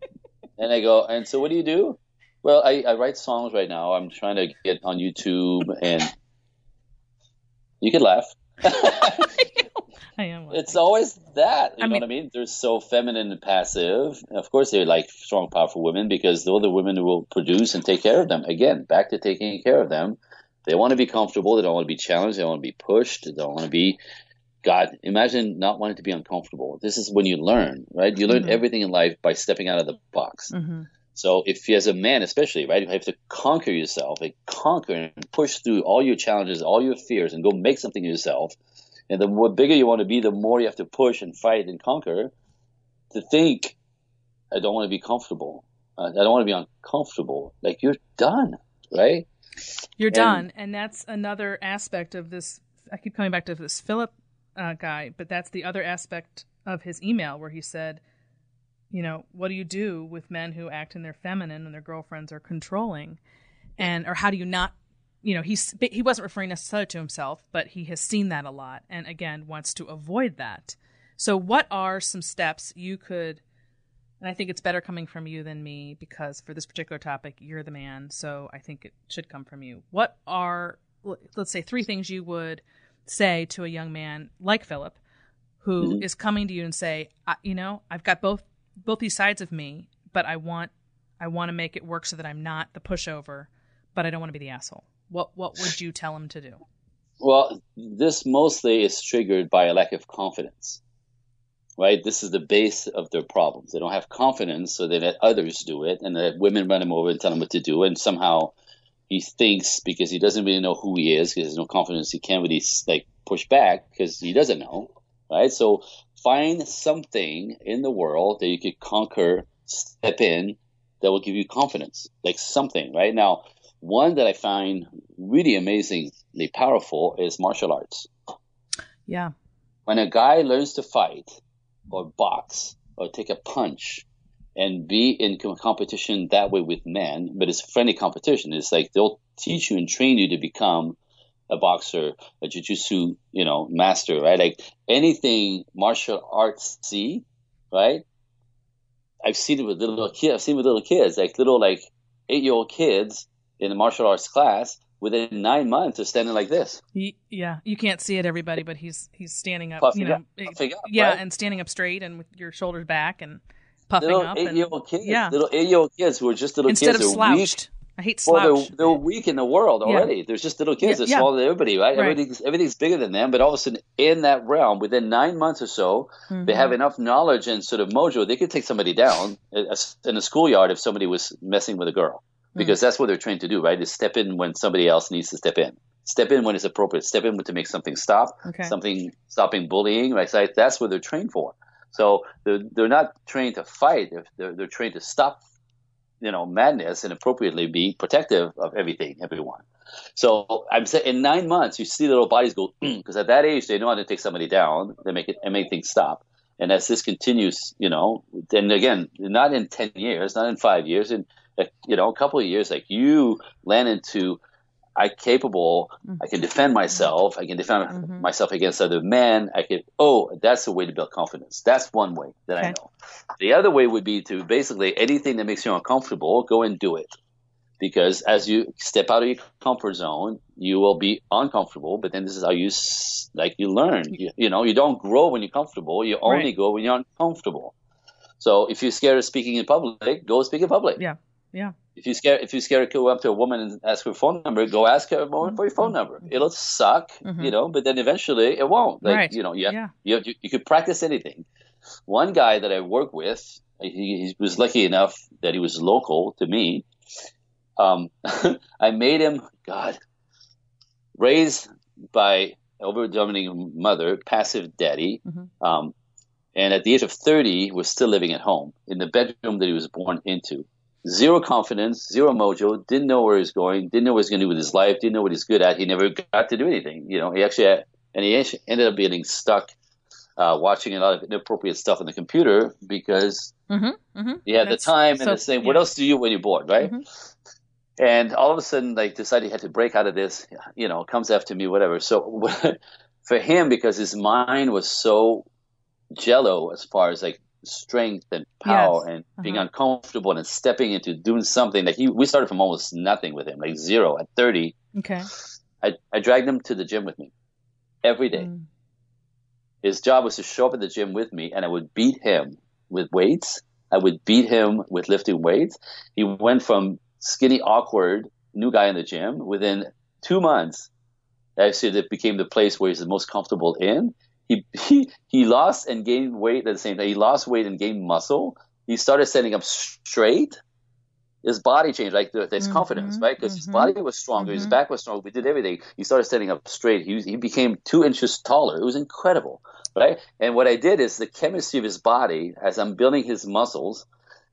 Speaker 2: and I go, "And so what do you do?" Well, I, I write songs right now. I'm trying to get on YouTube, and you can laugh.
Speaker 1: I am.
Speaker 2: It's always that. You
Speaker 1: I
Speaker 2: know
Speaker 1: mean-
Speaker 2: what I mean? They're so feminine and passive. Of course, they're like strong, powerful women because they're the women who will produce and take care of them. Again, back to taking care of them. They want to be comfortable. They don't want to be challenged. They don't want to be pushed. They don't want to be. God, imagine not wanting to be uncomfortable. This is when you learn, right? You learn
Speaker 1: Mhm.
Speaker 2: everything in life by stepping out of the box.
Speaker 1: hmm
Speaker 2: So if you, as a man, especially, right, you have to conquer yourself, and conquer and push through all your challenges, all your fears, and go make something of yourself. And the more bigger you want to be, the more you have to push and fight and conquer. To think, I don't want to be comfortable. Uh, I don't want to be uncomfortable. Like you're done, right?
Speaker 1: You're
Speaker 2: And-
Speaker 1: done, and that's another aspect of this. I keep coming back to this Philip uh, guy, but that's the other aspect of his email where he said, you know, what do you do with men who act in their feminine and their girlfriends are controlling, and or how do you not, you know, he's he wasn't referring necessarily to himself, but he has seen that a lot, and again wants to avoid that. So, what are some steps you could? And I think it's better coming from you than me because for this particular topic, you're the man. So I think it should come from you. What are, let's say, three things you would say to a young man like Philip who is
Speaker 2: Mhm.
Speaker 1: coming to you and say, I, you know, I've got both both these sides of me, but I want I want to make it work so that I'm not the pushover, but I don't want to be the asshole. What what would you tell him to do?
Speaker 2: Well, this mostly is triggered by a lack of confidence, right? This is the base of their problems. They don't have confidence, so they let others do it, and let women run them over and tell them what to do, and somehow he thinks because he doesn't really know who he is, because there's no confidence, he can't really like push back because he doesn't know, right? So find something in the world that you could conquer, step in, that will give you confidence, like something, right? Now, one that I find really amazingly powerful is martial arts.
Speaker 1: Yeah.
Speaker 2: When a guy learns to fight or box or take a punch and be in competition that way with men, but it's friendly competition. It's like they'll teach you and train you to become a boxer, a jujitsu, you know, master, right? Like anything martial arts see, right? I've seen it with little kids. I've seen it with little kids, like little like eight year old kids in the martial arts class within nine months are standing like this.
Speaker 1: Yeah, you can't see it, everybody, but he's he's standing up,
Speaker 2: Puffing
Speaker 1: you know,
Speaker 2: up, up,
Speaker 1: yeah,
Speaker 2: right?
Speaker 1: and standing up straight and with your shoulders back and puffing
Speaker 2: little
Speaker 1: up,
Speaker 2: Eight year old kids,
Speaker 1: yeah.
Speaker 2: little eight year old kids who are just little
Speaker 1: instead
Speaker 2: kids.
Speaker 1: of
Speaker 2: they're weak.
Speaker 1: I hate
Speaker 2: Well, they're, they're weak in the world
Speaker 1: Yeah.
Speaker 2: They're just little kids.
Speaker 1: Yeah,
Speaker 2: They're smaller than everybody, right?
Speaker 1: Right.
Speaker 2: Everything's everything's bigger than them. But all of a sudden, in that realm, within nine months or so, they
Speaker 1: Mhm.
Speaker 2: have enough knowledge and sort of mojo. They could take somebody down in a schoolyard if somebody was messing with a girl, because that's what they're trained to do, right? Is step in when somebody else needs to step in. Step in when it's appropriate. Step in to make something stop.
Speaker 1: Okay.
Speaker 2: Something stopping bullying, right? So that's what they're trained for. So they're they're not trained to fight. They're they're, trained to stop, you know, madness and appropriately be protective of everything, everyone. So I'm saying in nine months, you see little bodies go because at that age they know how to take somebody down. They make it and make things stop. And as this continues, you know, then again, not in ten years, not in five years, in you know, a couple of years, like you land into I capable. I can defend myself. I can defend
Speaker 1: Mhm.
Speaker 2: myself against other men. I can. Oh, that's a way to build confidence. That's one way that I know. The other way would be to basically anything that makes you uncomfortable, go and do it. Because as you step out of your comfort zone, you will be uncomfortable. But then this is how you like you learn. You, you know, you don't grow when you're comfortable. You only
Speaker 1: Right.
Speaker 2: grow when you're uncomfortable. So if you're scared of speaking in public, go speak in public.
Speaker 1: Yeah. Yeah.
Speaker 2: If you scare if you scared to go up to a woman and ask her phone number, go ask her more for your phone number. It'll suck,
Speaker 1: Mhm.
Speaker 2: you know, but then eventually it won't. Like
Speaker 1: Right.
Speaker 2: you know, you, have,
Speaker 1: Yeah.
Speaker 2: you, have, you you could practice anything. One guy that I work with, he, he was lucky enough that he was local to me. Um, I made him God raised by overdominating mother, passive daddy.
Speaker 1: Mhm.
Speaker 2: Um, and at the age of 30 was still living at home in the bedroom that he was born into zero confidence zero mojo didn't know where he was going didn't know what he was going to do with his life didn't know what he's good at he never got to do anything you know he actually had, and he actually ended up getting stuck uh, watching a lot of inappropriate stuff on the computer because
Speaker 1: Mm-hmm. Mm-hmm.
Speaker 2: he had
Speaker 1: That's-
Speaker 2: the time and
Speaker 1: so-
Speaker 2: the saying what else do you when you're bored right
Speaker 1: Mhm.
Speaker 2: and all of a sudden like decided he had to break out of this you know comes after me whatever so for him because his mind was so jello as far as like strength and power
Speaker 1: Yes.
Speaker 2: and being
Speaker 1: Uh-huh.
Speaker 2: uncomfortable and stepping into doing something like he we started from almost nothing with him like zero at 30
Speaker 1: Okay.
Speaker 2: i, I dragged him to the gym with me every day
Speaker 1: Mm.
Speaker 2: his job was to show up at the gym with me, and I would beat him with weights. I would beat him with lifting weights. He went from skinny, awkward new guy in the gym within two months. Actually, it became the place where he's the most comfortable in. He, he he lost and gained weight at the same time. He lost weight and gained muscle. He started standing up straight his body changed, like his mm-hmm, confidence, right? Because mm-hmm, his body was stronger, mm-hmm. his back was stronger. We did everything. He started standing up straight. He, he became two inches taller. It was incredible, right? And what I did is the chemistry of his body, as I'm building his muscles,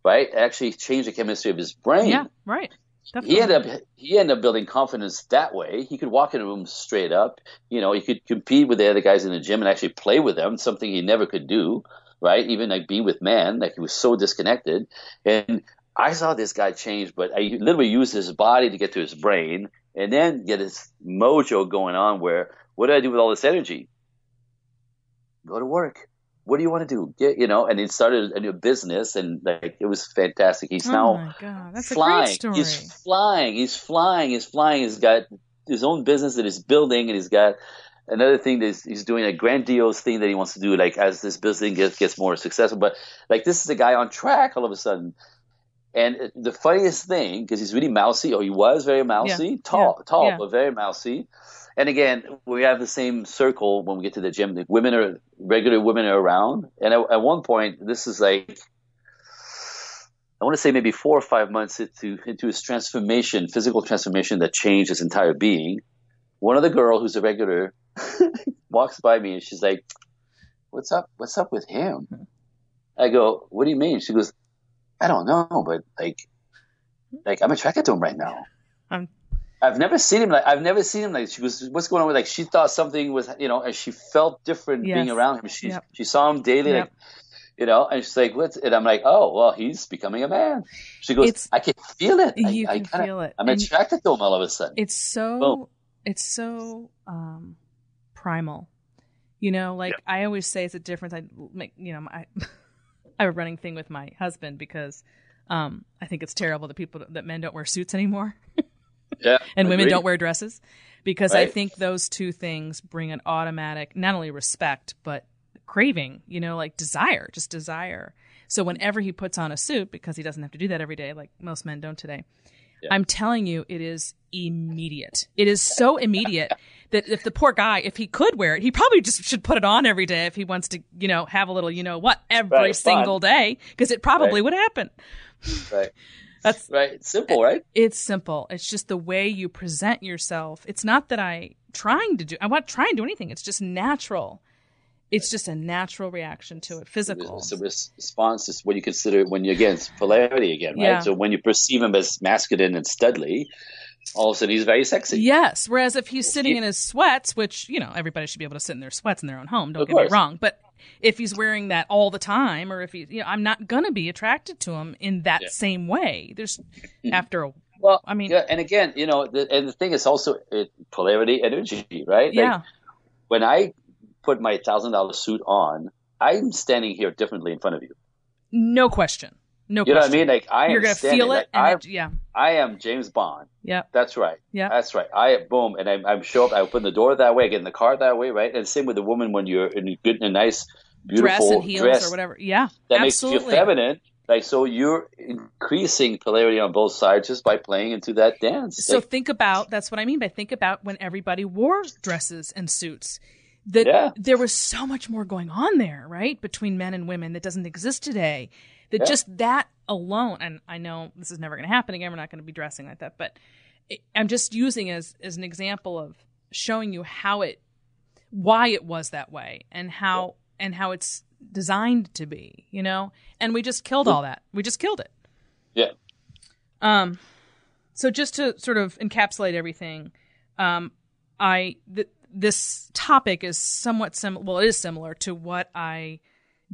Speaker 2: right, actually changed the chemistry of his brain.
Speaker 1: Yeah, right.
Speaker 2: Definitely. He ended up he ended up building confidence that way. He could walk in a room straight up. You know, he could compete with the other guys in the gym and actually play with them, something he never could do right? Even like be with men, like he was so disconnected. And I saw this guy change, but I literally used his body to get to his brain and then get his mojo going on where what do I do with all this energy? Go to work. What do you want to do? Get you know, and he started a new business and like it was fantastic. He's
Speaker 1: oh
Speaker 2: now
Speaker 1: God, that's
Speaker 2: flying.
Speaker 1: A great story.
Speaker 2: He's flying. He's flying. He's flying. He's got his own business that he's building and he's got another thing that he's doing a grandiose thing that he wants to do like as this business gets, gets more successful but like this is a guy on track all of a sudden and the funniest thing, because he's really mousy, or he was very mousy,
Speaker 1: yeah.
Speaker 2: tall,
Speaker 1: yeah.
Speaker 2: tall,
Speaker 1: yeah.
Speaker 2: but very mousy. And again, we have the same circle when we get to the gym. The women are regular women are around, and at, at one point, this is like I want to say maybe four or five months into into his transformation, physical transformation that changed his entire being. One of the girl who's a regular walks by me and she's like, "What's up? What's up with him?" I go, "What do you mean?" She goes, I don't know, but like, like I'm attracted to him right now. I've never seen him like I've never seen him like she was what's going on with like she thought something was you know and she felt different
Speaker 1: yes.
Speaker 2: being around him. She
Speaker 1: yep.
Speaker 2: she saw him daily
Speaker 1: yep.
Speaker 2: like you know and she's like what's and I'm like oh well he's becoming a man. She goes
Speaker 1: it's,
Speaker 2: I can feel it.
Speaker 1: You
Speaker 2: I,
Speaker 1: can
Speaker 2: I kinda,
Speaker 1: feel it.
Speaker 2: I'm
Speaker 1: and
Speaker 2: attracted to him all of a sudden.
Speaker 1: It's so
Speaker 2: Boom.
Speaker 1: it's so um primal. You know, like
Speaker 2: yeah.
Speaker 1: I always say, it's a difference. I make you know I I have a running thing with my husband because um, I think it's terrible that people that men don't wear suits anymore.
Speaker 2: yeah,
Speaker 1: and women don't wear dresses because
Speaker 2: right.
Speaker 1: I think those two things bring an automatic not only respect but craving, you know, like desire, just desire. So whenever he puts on a suit because he doesn't have to do that every day like most men don't today.
Speaker 2: Yeah.
Speaker 1: I'm telling you it is immediate. It is so immediate that if the poor guy, if he could wear it, he probably just should put it on every day if he wants to, you know, have a little, you know what, every
Speaker 2: right,
Speaker 1: single
Speaker 2: fun.
Speaker 1: day because it probably
Speaker 2: right.
Speaker 1: would happen.
Speaker 2: Right.
Speaker 1: That's
Speaker 2: right. It's simple, right?
Speaker 1: It's simple. It's just the way you present yourself. It's not that I trying to do. I want to try and do anything. It's just natural. It's just a natural reaction to it, physical.
Speaker 2: It's a response is what you consider when you again it's polarity again, right?
Speaker 1: Yeah.
Speaker 2: So when you perceive him as masculine and studly, all of a sudden he's very sexy.
Speaker 1: Yes. Whereas if he's sitting in his sweats, which you know everybody should be able to sit in their sweats in their own home. Don't
Speaker 2: Of
Speaker 1: get me wrong, but if he's wearing that all the time, or if he, you know, I'm not gonna be attracted to him in that
Speaker 2: Yeah.
Speaker 1: same way. There's after a
Speaker 2: Well,
Speaker 1: I mean-
Speaker 2: yeah, and again, you know, the, and the thing is also uh, polarity, energy, right? Like,
Speaker 1: yeah,
Speaker 2: when I put my thousand dollar suit on, I'm standing here differently in front of you.
Speaker 1: no question, no
Speaker 2: You know what I mean? Like I
Speaker 1: You're
Speaker 2: am
Speaker 1: gonna
Speaker 2: standing,
Speaker 1: feel
Speaker 2: like,
Speaker 1: it, and
Speaker 2: I,
Speaker 1: it, yeah,
Speaker 2: I am James Bond.
Speaker 1: yeah,
Speaker 2: That's right.
Speaker 1: yeah.
Speaker 2: That's right. I boom, and I, I show up. I open the door that way. I get in the car that way, right? And same with the woman when you're in a good, a nice, beautiful
Speaker 1: dress and heels
Speaker 2: dress
Speaker 1: or whatever. Yeah,
Speaker 2: that
Speaker 1: absolutely.
Speaker 2: makes you feminine. Like so, you're increasing polarity on both sides just by playing into that dance.
Speaker 1: So
Speaker 2: Like,
Speaker 1: think about that's what I mean by think about when everybody wore dresses and suits. That
Speaker 2: Yeah.
Speaker 1: there was so much more going on there, right? Between men and women that doesn't exist today. That
Speaker 2: Yeah.
Speaker 1: just that alone, and I know this is never going to happen again. We're not going to be dressing like that, but it, I'm just using as as an example of showing you how it, why it was that way, and how and how it's designed to be, you know. And we just killed all that. We just killed it.
Speaker 2: yeah,
Speaker 1: Um, so just to sort of encapsulate everything, um, I th- this topic is somewhat similar. Well, it is similar to what I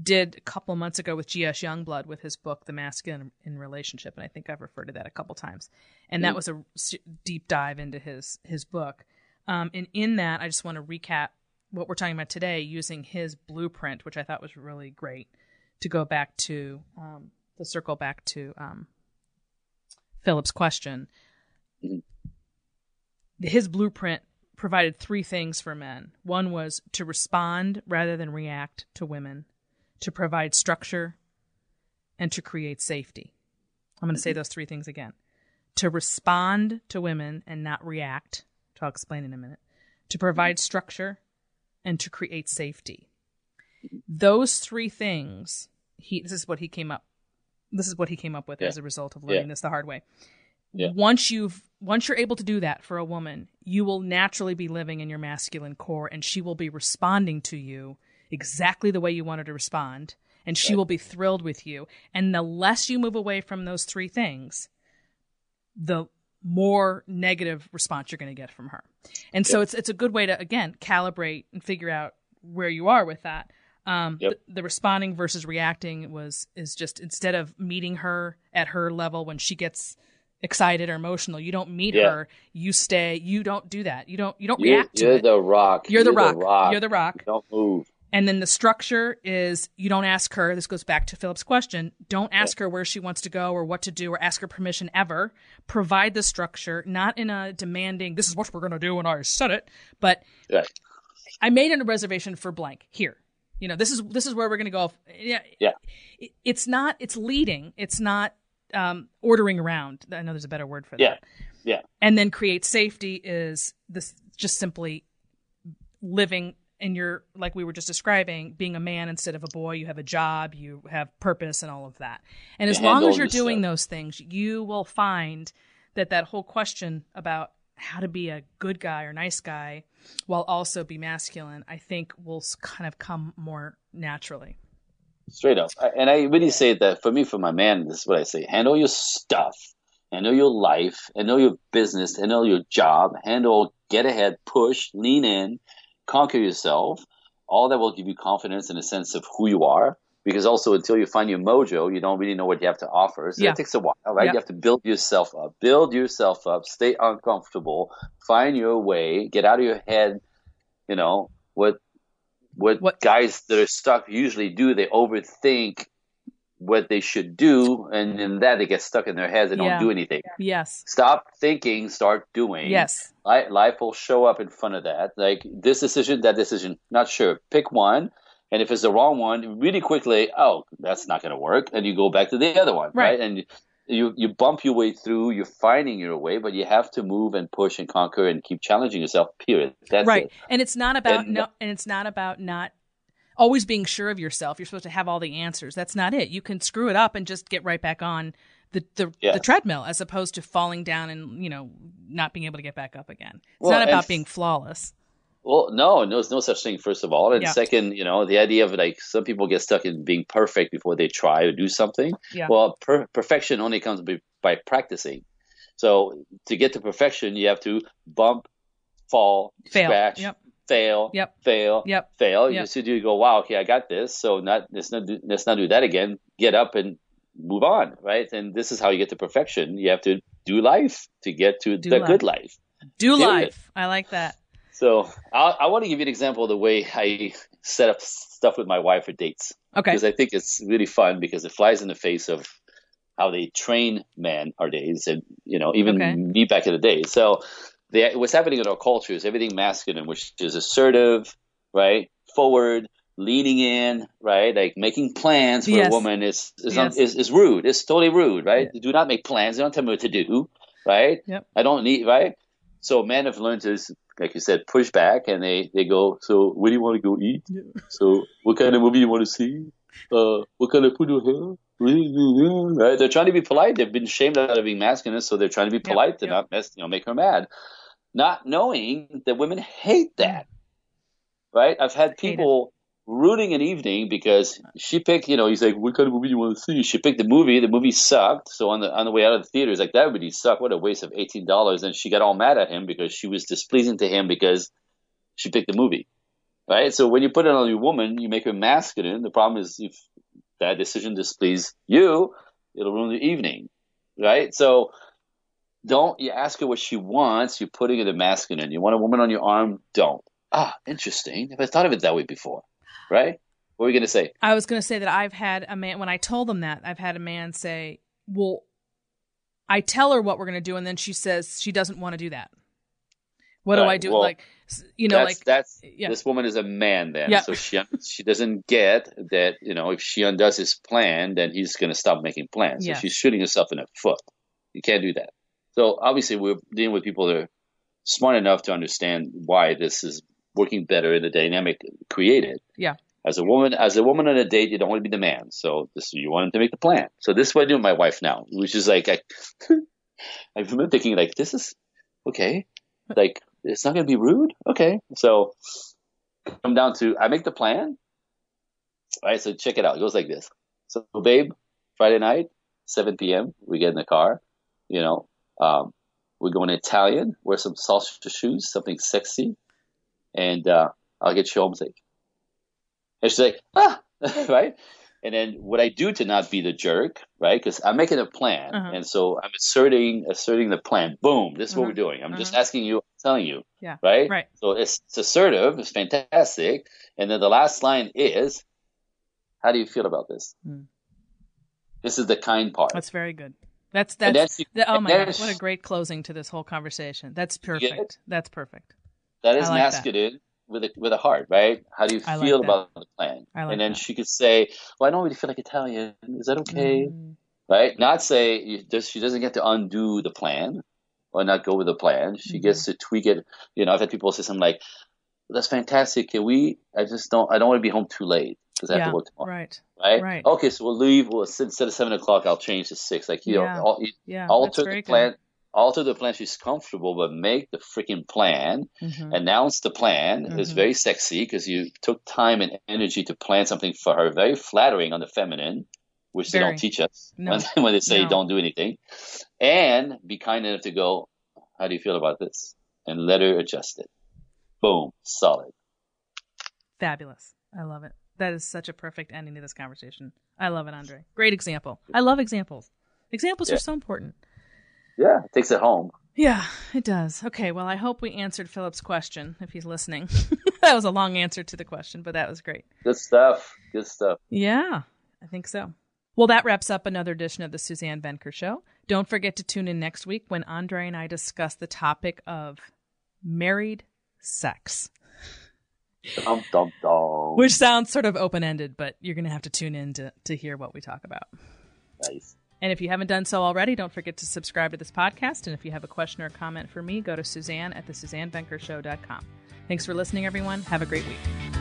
Speaker 1: did a couple months ago with G.S. Youngblood with his book, The Masculine in Relationship, and I think I've referred to that a couple times. And that was a deep dive into his his book. Um, and in that, I just want to recap what we're talking about today using his blueprint, which I thought was really great to go back to um, to circle back to um, Philip's question. His blueprint provided three things for men. One was to respond rather than react to women, to provide structure, and to create safety. I'm going to say those three things again. To respond to women and not react, which I'll explain in a minute. To provide structure and to create safety. Those three things, he this is what he came up this is what he came up with
Speaker 2: Yeah.
Speaker 1: as a result of learning
Speaker 2: Yeah.
Speaker 1: this the hard way.
Speaker 2: Yeah.
Speaker 1: Once you've once you're able to do that for a woman, you will naturally be living in your masculine core and she will be responding to you exactly the way you want her to respond and she
Speaker 2: Right.
Speaker 1: will be thrilled with you. And the less you move away from those three things, the more negative response you're going to get from her. And so it's it's a good way to again calibrate and figure out where you are with that. Um,
Speaker 2: Yep.
Speaker 1: the, the responding versus reacting was is just instead of meeting her at her level when she gets excited or emotional, you don't meet
Speaker 2: Yeah.
Speaker 1: her. You stay. You don't do that. You don't. You don't
Speaker 2: You're,
Speaker 1: react to
Speaker 2: you're the rock.
Speaker 1: you're the rock. You're the rock.
Speaker 2: Don't move.
Speaker 1: And then the structure is you don't ask her, this goes back to Philip's question, don't ask her where she wants to go or what to do or ask her permission ever. Provide the structure, not in a demanding, this is what we're going to do and I said it, but
Speaker 2: Right.
Speaker 1: I made a reservation for blank here. You know, this is this is where we're going to go. Yeah.
Speaker 2: Yeah.
Speaker 1: It- It's not it's leading. It's not um, ordering around. I know there's a better word for that.
Speaker 2: Yeah. Yeah.
Speaker 1: And then create safety is this just simply living in your like we were just describing being a man instead of a boy you have a job you have purpose and all of that. And as long as you're doing those things you will find that that whole question about how to be a good guy or nice guy while also be masculine i think will kind of come more naturally.
Speaker 2: Straight up. And I really say that for me, for my man, this is what I say. Handle your stuff, handle your life, handle your business, handle your job, handle, get ahead, push, lean in, conquer yourself. All that will give you confidence and a sense of who you are. Because also, until you find your mojo, you don't really know what you have to offer. So
Speaker 1: Yeah.
Speaker 2: that takes a while, right?
Speaker 1: Yeah.
Speaker 2: You have to build yourself up, build yourself up, stay uncomfortable, find your way, get out of your head. You know what? What,
Speaker 1: What-
Speaker 2: guys that are stuck usually do? They overthink what they should do, and in that they get stuck in their heads and
Speaker 1: Yeah.
Speaker 2: don't do anything.
Speaker 1: yes
Speaker 2: Stop thinking, start doing.
Speaker 1: yes
Speaker 2: life will show up in front of that. Like this decision, that decision, not sure. Pick one. And if it's the wrong one, really quickly, oh, that's not going to work. And you go back to the other one.
Speaker 1: Right.
Speaker 2: Right. And you, you bump your way through, you're finding your way, but you have to move and push and conquer and keep challenging yourself, period. That's
Speaker 1: right
Speaker 2: it.
Speaker 1: and it's not about
Speaker 2: And-
Speaker 1: no and it's not about not always being sure of yourself you're supposed to have all the answers that's not it you can screw it up and just get right back on the the,
Speaker 2: Yeah.
Speaker 1: the treadmill as opposed to falling down and you know not being able to get back up again it's
Speaker 2: Well,
Speaker 1: not about being flawless
Speaker 2: Well, no, no, there's no such thing, first of all. And
Speaker 1: Yeah.
Speaker 2: second, you know, the idea of like some people get stuck in being perfect before they try to do something.
Speaker 1: Yeah.
Speaker 2: Well, per- perfection only comes by, by practicing. So to get to perfection, you have to bump, fall,
Speaker 1: Fail.
Speaker 2: scratch,
Speaker 1: Yep.
Speaker 2: Fail,
Speaker 1: Yep.
Speaker 2: fail,
Speaker 1: Yep.
Speaker 2: fail.
Speaker 1: Yep.
Speaker 2: You see, you go, wow, okay, I got this. So not let's not do, let's not do that again. Get up and move on, right? And this is how you get to perfection. You have to do life to get to
Speaker 1: Do
Speaker 2: the
Speaker 1: life.
Speaker 2: good life.
Speaker 1: do
Speaker 2: Period.
Speaker 1: life i like that
Speaker 2: So I, I want to give you an example of the way I set up stuff with my wife for dates
Speaker 1: okay
Speaker 2: because I think it's really fun because it flies in the face of how they train men our days and you know even
Speaker 1: Okay.
Speaker 2: me back in the day. So the, what's happening in our culture is everything masculine, which is assertive, right, forward, leaning in, right, like making plans for
Speaker 1: Yes.
Speaker 2: a woman is is,
Speaker 1: Yes.
Speaker 2: is is rude. It's totally rude, right? Do not make plans. Don't tell me what to do, right?
Speaker 1: Yep.
Speaker 2: I don't need right. So men have learned to, like you said, push back, and they they go. So where do you want to go eat? So what kind of movie you want to see? Uh, what kind of food do you have? Right? They're trying to be polite. They've been shamed out of being masculine, so they're trying to be polite to
Speaker 1: yep.
Speaker 2: not mess, you know, make her mad. Not knowing that women hate that. Right? I've had people rooting an evening because she picked, you know, he's like, what kind of movie do you want to see? She picked the movie. The movie sucked. So on the on the way out of the theater, he's like, that movie sucked. What a waste of eighteen dollars. And she got all mad at him because she was displeasing to him because she picked the movie. Right? So when you put it on your woman, you make her masculine. The problem is if that decision displeases you, it'll ruin the evening. Right? So don't you ask her what she wants, you're putting it in masculine. You want a woman on your arm, don't. Ah, interesting. Have I thought of it that way before? Right? What were you gonna say?
Speaker 1: I was going to say that I've had a man when I told them that I've had a man say, "Well, I tell her what we're going to do, and then she says she doesn't want to do that." What do I do?
Speaker 2: well,
Speaker 1: like, you know,
Speaker 2: that's
Speaker 1: like,
Speaker 2: that's
Speaker 1: yeah.
Speaker 2: this woman is a man then
Speaker 1: Yeah.
Speaker 2: so she she doesn't get that you know if she undoes his plan then he's going to stop making plans
Speaker 1: Yes.
Speaker 2: so she's shooting herself in the foot you can't do that so obviously we're dealing with people that are smart enough to understand why this is working better in the dynamic created.
Speaker 1: Yeah.
Speaker 2: as a woman as a woman on a date you don't want to be the man. So this you want him to make the plan. So this is what i do with my wife now which is like i i've been thinking like this is okay. Like it's not going to be rude? Okay. So come down to i make the plan. All right so check it out. It goes like this. So babe friday night 7 p.m we get in the car you know um, we're going italian wear some salsa shoes something sexy and uh, i'll get you home safe and she's like ah right and then what i do to not be the jerk right because i'm making a plan
Speaker 1: Uh-huh.
Speaker 2: and so i'm asserting asserting the plan boom this is what
Speaker 1: Uh-huh.
Speaker 2: we're doing i'm just
Speaker 1: Uh-huh.
Speaker 2: asking you telling you
Speaker 1: Yeah.
Speaker 2: right
Speaker 1: right.
Speaker 2: so it's, it's assertive, it's fantastic. And then the last line is, how do you feel about this?
Speaker 1: Hmm.
Speaker 2: This is the kind part.
Speaker 1: That's very good. That's that's.
Speaker 2: then she-
Speaker 1: that- oh my gosh! What a great closing to this whole conversation. That's perfect. That's perfect.
Speaker 2: that is
Speaker 1: like
Speaker 2: masculine with a with a heart, right? How do you
Speaker 1: I
Speaker 2: feel
Speaker 1: that.
Speaker 2: about the plan?
Speaker 1: Like
Speaker 2: and then
Speaker 1: that.
Speaker 2: she could say, "Well, I don't really feel like Italian. Is that okay?"
Speaker 1: Mm,
Speaker 2: Right? Not say she doesn't get to undo the plan or not go with the plan. She
Speaker 1: Mhm.
Speaker 2: gets to tweak it. You know, I've had people say something like, "That's fantastic. Can we? I just don't. I don't want to be home too late because I have to work tomorrow."
Speaker 1: right.
Speaker 2: right?
Speaker 1: Right.
Speaker 2: Okay, so we'll leave. We'll instead of seven o'clock, I'll change to six. Like you
Speaker 1: Yeah.
Speaker 2: know, al- you
Speaker 1: Yeah.
Speaker 2: alter the plan. Alter the plan. She's comfortable, but make the freaking plan.
Speaker 1: Good. Mhm.
Speaker 2: Announce the plan. It's
Speaker 1: Mhm.
Speaker 2: very sexy because you took time and energy to plan something for her. Very flattering on the feminine, which they don't teach us
Speaker 1: No.
Speaker 2: when, when they say
Speaker 1: No.
Speaker 2: don't do anything. And be kind enough to go. How do you feel about this? And let her adjust it. Boom, solid.
Speaker 1: Fabulous. I love it. That is such a perfect ending to this conversation. I love it, Andre. Great example. I love examples. Examples
Speaker 2: Yeah.
Speaker 1: are so important.
Speaker 2: Yeah, it takes it home.
Speaker 1: Yeah, it does. Okay, well, I hope we answered Philip's question if he's listening. that was a long answer to the question, but that was great.
Speaker 2: Good stuff. Good stuff.
Speaker 1: Yeah, I think so. Well, that wraps up another edition of the Suzanne Venker Show. Don't forget to tune in next week when Andre and I discuss the topic of married sex,
Speaker 2: Dum dum dum.
Speaker 1: which sounds sort of open ended, but you're going to have to tune in to, to hear what we talk about.
Speaker 2: Nice.
Speaker 1: And if you haven't done so already, don't forget to subscribe to this podcast. And if you have a question or comment for me, go to Suzanne at the SuzanneVenkershow.com. Thanks for listening, everyone. Have a great week.